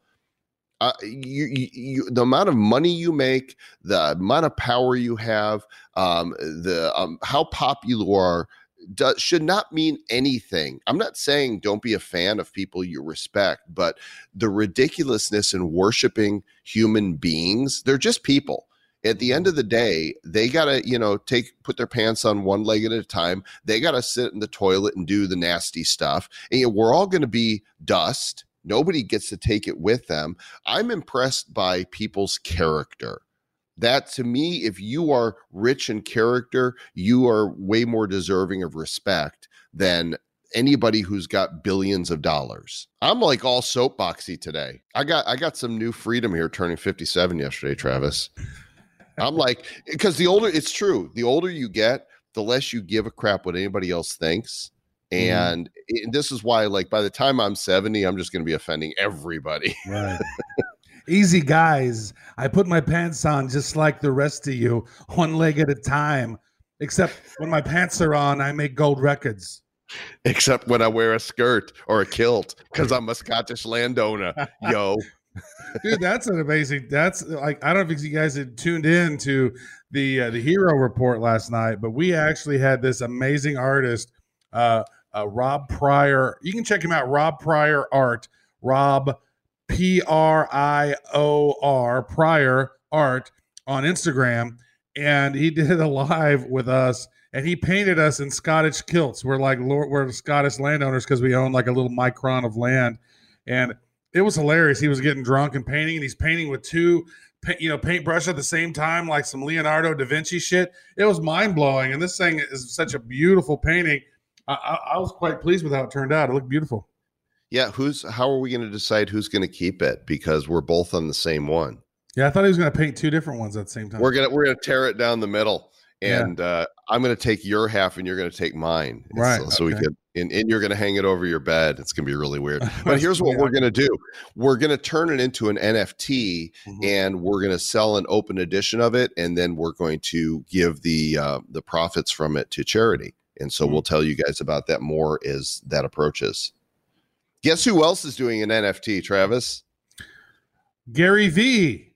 Uh, you, you, you, the amount of money you make, the amount of power you have, um, the um, how popular you are, does, should not mean anything. I'm not saying don't be a fan of people you respect, but the ridiculousness in worshiping human beings, they're just people. At the end of the day, they got to, you know, take put their pants on one leg at a time. They got to sit in the toilet and do the nasty stuff. And you know, we're all going to be dust. Nobody gets to take it with them. I'm impressed by people's character that to me if you are rich in character you are way more deserving of respect than anybody who's got billions of dollars. I'm like all soapboxy today. I got i got some new freedom here turning 57 yesterday travis. I'm like because the older it's true the older you get the less you give a crap what anybody else thinks. Mm-hmm. And, and this is why like by the time i'm 70 i'm just going to be offending everybody. Right. Easy guys. I put my pants on just like the rest of you, one leg at a time. Except when my pants are on, I make gold records. Except when I wear a skirt or a kilt because I'm a Scottish landowner. Yo, Dude, that's an amazing. That's like I don't know if you guys had tuned in to the uh, the hero report last night, but we actually had this amazing artist, uh, uh, Rob Prior. You can check him out, Rob Prior Art. Rob P R I O R Prior Art on Instagram, and he did a live with us. And he painted us in Scottish kilts. We're like Lord, we're Scottish landowners because we own like a little micron of land, and it was hilarious. He was getting drunk and painting, and he's painting with two, you know, paintbrush at the same time, like some Leonardo da Vinci shit. It was mind blowing, and this thing is such a beautiful painting. I, I, I was quite pleased with how it turned out. It looked beautiful. Yeah. Who's? How are we going to decide who's going to keep it? Because we're both on the same one. Yeah, I thought he was going to paint two different ones at the same time. We're gonna we're gonna tear it down the middle, Yeah. and uh, I'm gonna take your half, and you're gonna take mine. Right, So, so we okay. could, and, and you're gonna hang it over your bed. It's gonna be really weird. But here's what weird. we're gonna do: we're gonna turn it into an NFT, Mhm. and we're gonna sell an open edition of it, and then we're going to give the uh, the profits from it to charity. And so Mhm. we'll tell you guys about that more as that approaches. Guess who else is doing an NFT, Travis? Gary V.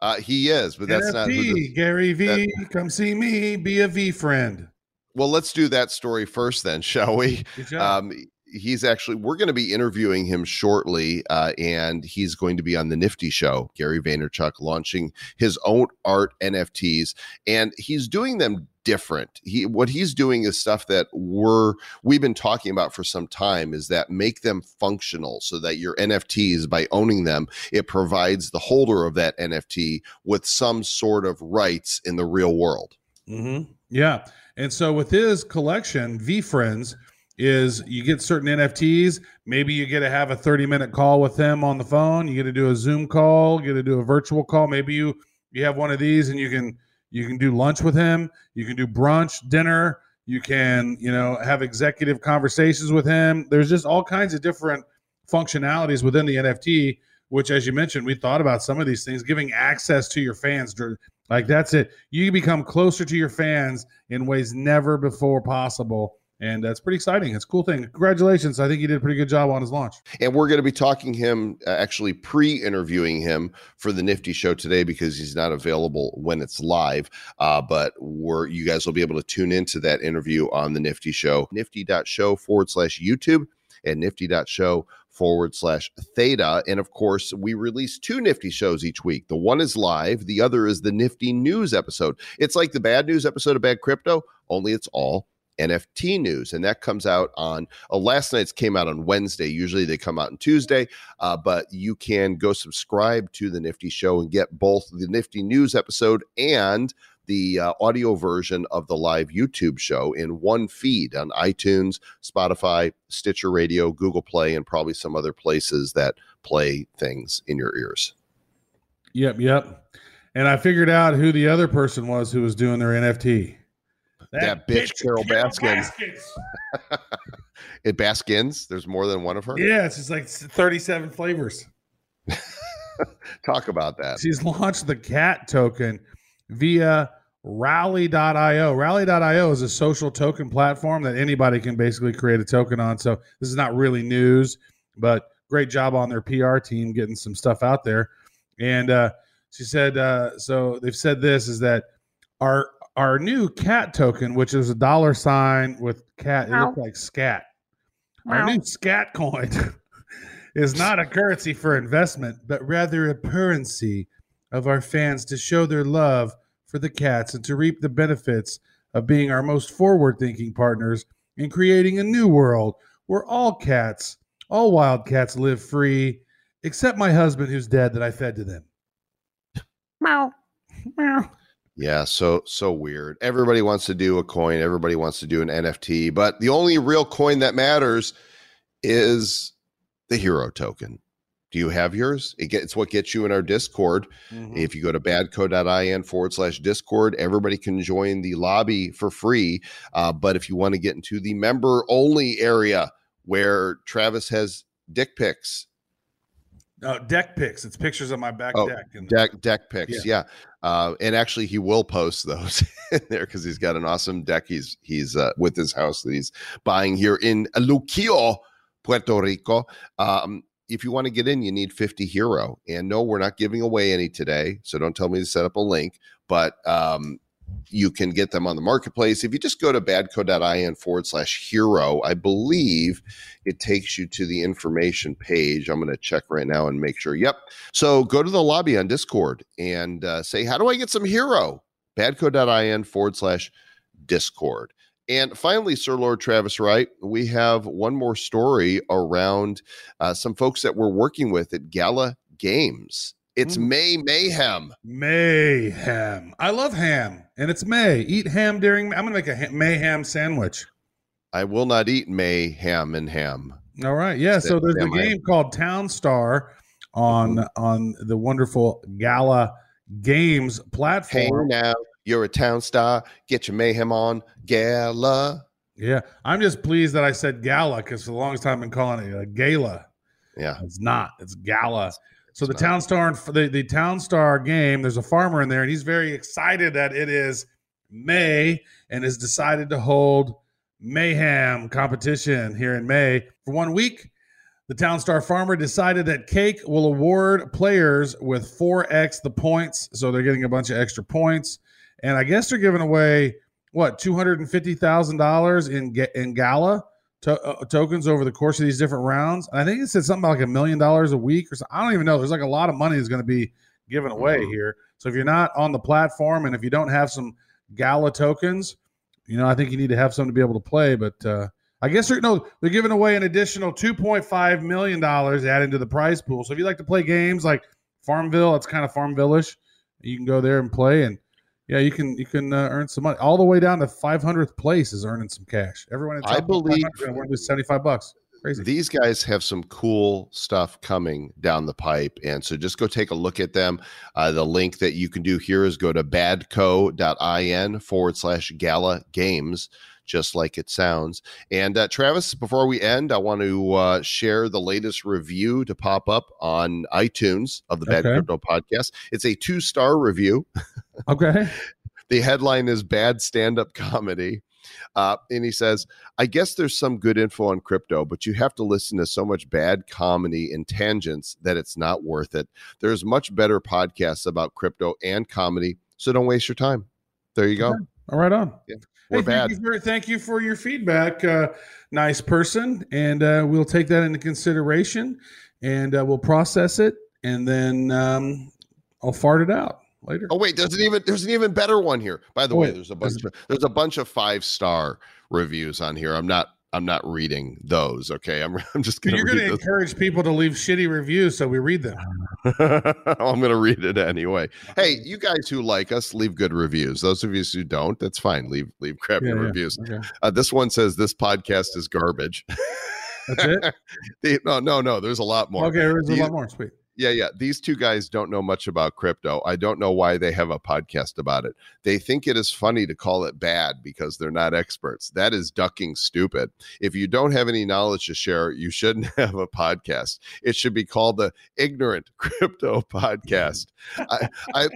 Uh, he is, but that's not NFT. this, Gary V. Come see me. Be a VeeFriend. well. Let's do that story first, then, shall we? Um, he's actually we're going to be interviewing him shortly, uh, and he's going to be on the Nifty Show. Gary Vaynerchuk launching his own art NFTs, and he's doing them different. He what he's doing is stuff that we're we've been talking about for some time. Is that make them functional so that your NFTs by owning them, it provides the holder of that NFT with some sort of rights in the real world. Mm-hmm. Yeah. And so with his collection, VeeFriends, is you get certain NFTs. Maybe you get to have a 30 minute call with him on the phone. You get to do a Zoom call, you get to do a virtual call. Maybe you you have one of these and you can you can do lunch with him, you can do brunch, dinner, you can, you know, have executive conversations with him. There's just all kinds of different functionalities within the NFT, which as you mentioned, we thought about some of these things, giving access to your fans like that's it. You become closer to your fans in ways never before possible. And that's pretty exciting. It's a cool thing. Congratulations. I think he did a pretty good job on his launch. And we're going to be talking him, uh, actually pre-interviewing him for the Nifty Show today because he's not available when it's live. Uh, but we're you guys will be able to tune into that interview on the Nifty Show, Nifty.show forward slash YouTube and Nifty.show forward slash theta. And of course, we release two Nifty shows each week. The one is live, the other is the Nifty News episode. It's like the bad news episode of Bad Crypto, only it's all NFT news, and that comes out on uh, last night's came out on Wednesday. Usually they come out on Tuesday, uh, but you can go subscribe to the Nifty Show and get both the Nifty News episode and the uh, audio version of the live YouTube show in one feed on iTunes, Spotify, Stitcher Radio, Google Play, and probably some other places that play things in your ears. Yep, yep. And I figured out who the other person was who was doing their NFT. That bitch, Carole Baskin. It Baskins, there's more than one of her. Yeah, it's just like 37 flavors. Talk about that. She's launched the cat token via rally.io. Rally.io is a social token platform that anybody can basically create a token on. So this is not really news, but great job on their PR team getting some stuff out there. And uh, she said, uh, so they've said this is that our our new cat token, which is a dollar sign with cat, it looks like scat. Our new scat coin is not a currency for investment, but rather a currency of our fans to show their love for the cats and to reap the benefits of being our most forward thinking partners in creating a new world where all cats, all wild cats live free, except my husband who's dead that I fed to them. Meow. Meow. Yeah, so so weird. Everybody wants to do a coin, everybody wants to do an NFT, but the only real coin that matters is the hero token. Do you have yours? It gets, it's what gets you in our Discord. If you go to badco.in forward slash Discord, everybody can join the lobby for free. Uh, but if you want to get into the member only area where Travis has dick pics, Uh, deck pics. It's pictures of my back Oh, deck. And deck deck picks yeah, Uh, and actually he will post those in there because he's got an awesome deck he's he's uh, with his house that he's buying here in luquillo puerto rico um, if you want to get in you need 50 hero and no we're not giving away any today so don't tell me to set up a link but um, you can get them on the marketplace if you just go to badco.in forward slash hero i believe it takes you to the information page i'm going to check right now and make sure yep so go to the lobby on Discord and uh, say, How do I get some hero? Badco.in forward slash Discord. And finally, Sir Lord Travis Wright, we have one more story around uh, some folks that we're working with at Gala Games. It's Mm. May Mayhem. mayhem. I love ham, and it's May. Eat ham during. I'm gonna make a ha- mayhem sandwich. I will not eat Mayhem and ham. All right. Yeah. So there's a game called Town Star on on the wonderful Gala Games Hey platform. now, you're a town star. Get your Mayhem on. Gala. Yeah. I'm just pleased that I said Gala because for the longest time I've been calling it a Gala. Yeah. It's not. It's Gala. So the. Town Star the, the Town Star game, there's a farmer in there, and he's very excited that it is May and has decided to hold mayhem competition here in May for one week. The Town Star farmer decided that Cake will award players with 4x the points, so they're getting a bunch of extra points. And I guess they're giving away what two hundred and fifty thousand dollars in ga- in gala to- uh, tokens over the course of these different rounds. And I think it said something like a million dollars a week or something. I don't even know. There's like a lot of money that's going to be given away Mhm. here. So if you're not on the platform and if you don't have some gala tokens, you know I think you need to have some to be able to play. But uh, I guess they're no, they're giving away an additional 2.5 million dollars added to the prize pool. So if you like to play games like Farmville, it's kind of Farmville-ish. You can go there and play, and yeah, you can you can uh, earn some money all the way down to 500th place is earning some cash. Everyone, I believe- 500 is gonna 75 bucks. Crazy. These guys have some cool stuff coming down the pipe. And so just go take a look at them. Uh, the link that you can do here is go to badco.in forward slash gala games, just like it sounds. And uh, Travis, before we end, I want to uh, share the latest review to pop up on iTunes of the Bad Okay. Crypto Podcast. It's a two star review. okay. The headline is Bad Stand Up Comedy. Uh, and he says, I guess there's some good info on crypto, but you have to listen to so much bad comedy and tangents that it's not worth it. There's much better podcasts about crypto and comedy, so don't waste your time. There you go. All right on. We're Hey, bad. Thank you, for, thank you for your feedback. Uh, nice person. And uh, we'll take that into consideration and uh, we'll process it and then um, I'll fart it out later. Oh wait, there's an even there's an even better one here. By the Oh, way, there's a bunch of, there's a bunch of five star reviews on here. I'm not I'm not reading those. Okay, I'm I'm just But gonna You're going to read encourage people to leave shitty reviews, so we read them. I'm going to read it anyway. Hey, you guys who like us, leave good reviews. Those of you who don't, that's fine. Leave leave crappy Yeah, yeah. reviews. Okay. Uh, this one says this podcast is garbage. That's it. The- no, no, no. There's a lot more. okay, there's a lot more. Sweet. Yeah, yeah. These two guys don't know much about crypto. I don't know why they have a podcast about it. They think it is funny to call it bad because they're not experts. That is ducking stupid. If you don't have any knowledge to share, you shouldn't have a podcast. It should be called the Ignorant Crypto Podcast. I I,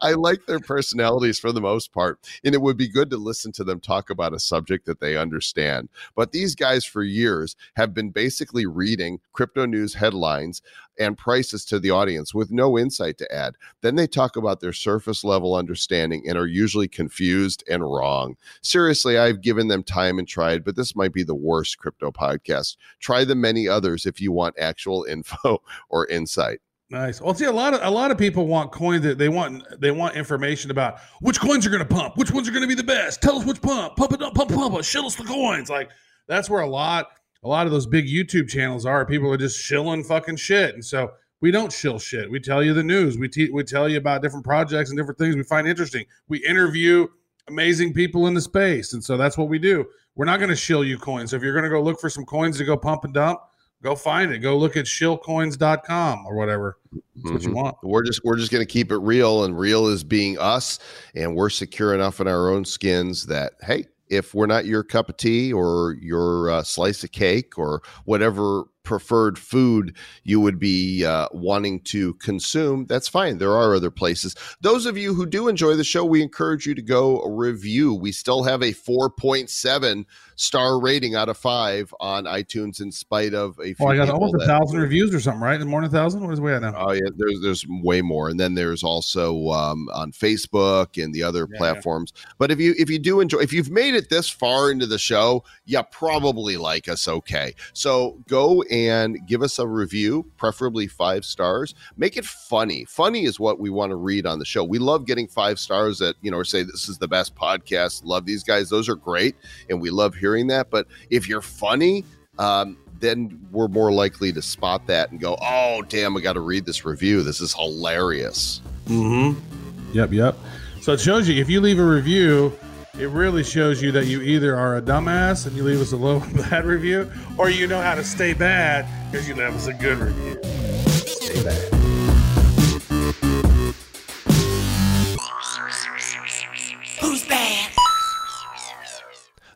I like their personalities for the most part, and it would be good to listen to them talk about a subject that they understand. But these guys, for years, have been basically reading crypto news headlines and prices to the audience with no insight to add. Then they talk about their surface level understanding and are usually confused and wrong. Seriously, I've given them time and tried, but this might be the worst crypto podcast. Try the many others if you want actual info or insight. Nice. Well, see, a lot of a lot of people want coins that they want they want information about which coins are going to pump, which ones are going to be the best. Tell us which pump, pump it up, pump, pump, it, shill us the coins. Like that's where a lot a lot of those big YouTube channels are. People are just shilling fucking shit, and so we don't shill shit. We tell you the news. We te- we tell you about different projects and different things we find interesting. We interview amazing people in the space, and so that's what we do. We're not going to shill you coins. So if you're going to go look for some coins to go pump and dump, go find it. Go look at shillcoins.com or whatever. That's what you Mhm. want. We're just we're just going to keep it real, and real is being us, and we're secure enough in our own skins that hey, if we're not your cup of tea or your uh, slice of cake or whatever preferred food you would be uh, wanting to consume, that's fine. There are other places. Those of you who do enjoy the show, we encourage you to go review. We still have a 4.7 star rating out of five on iTunes, in spite of a few. Oh, I got almost a that- thousand reviews or something, right? More than a thousand? What is we at now? Oh yeah, there's there's way more, and then there's also um, on Facebook and the other Yeah, yeah. platforms. But if you if you do enjoy, if you've made it this far into the show, you probably like us okay. So go and give us a review, preferably five stars. Make it funny. Funny is what we want to read on the show. We love getting five stars that you know or say this is the best podcast. Love these guys; those are great, and we love hearing that. But if you're funny. Um, then we're more likely to spot that and go, "Oh, damn, I got to read this review. This is hilarious." Mm-hmm. Yep, yep. So it shows you if you leave a review, it really shows you that you either are a dumbass and you leave us a low bad review, or you know how to stay bad because you leave us a good review. Stay bad.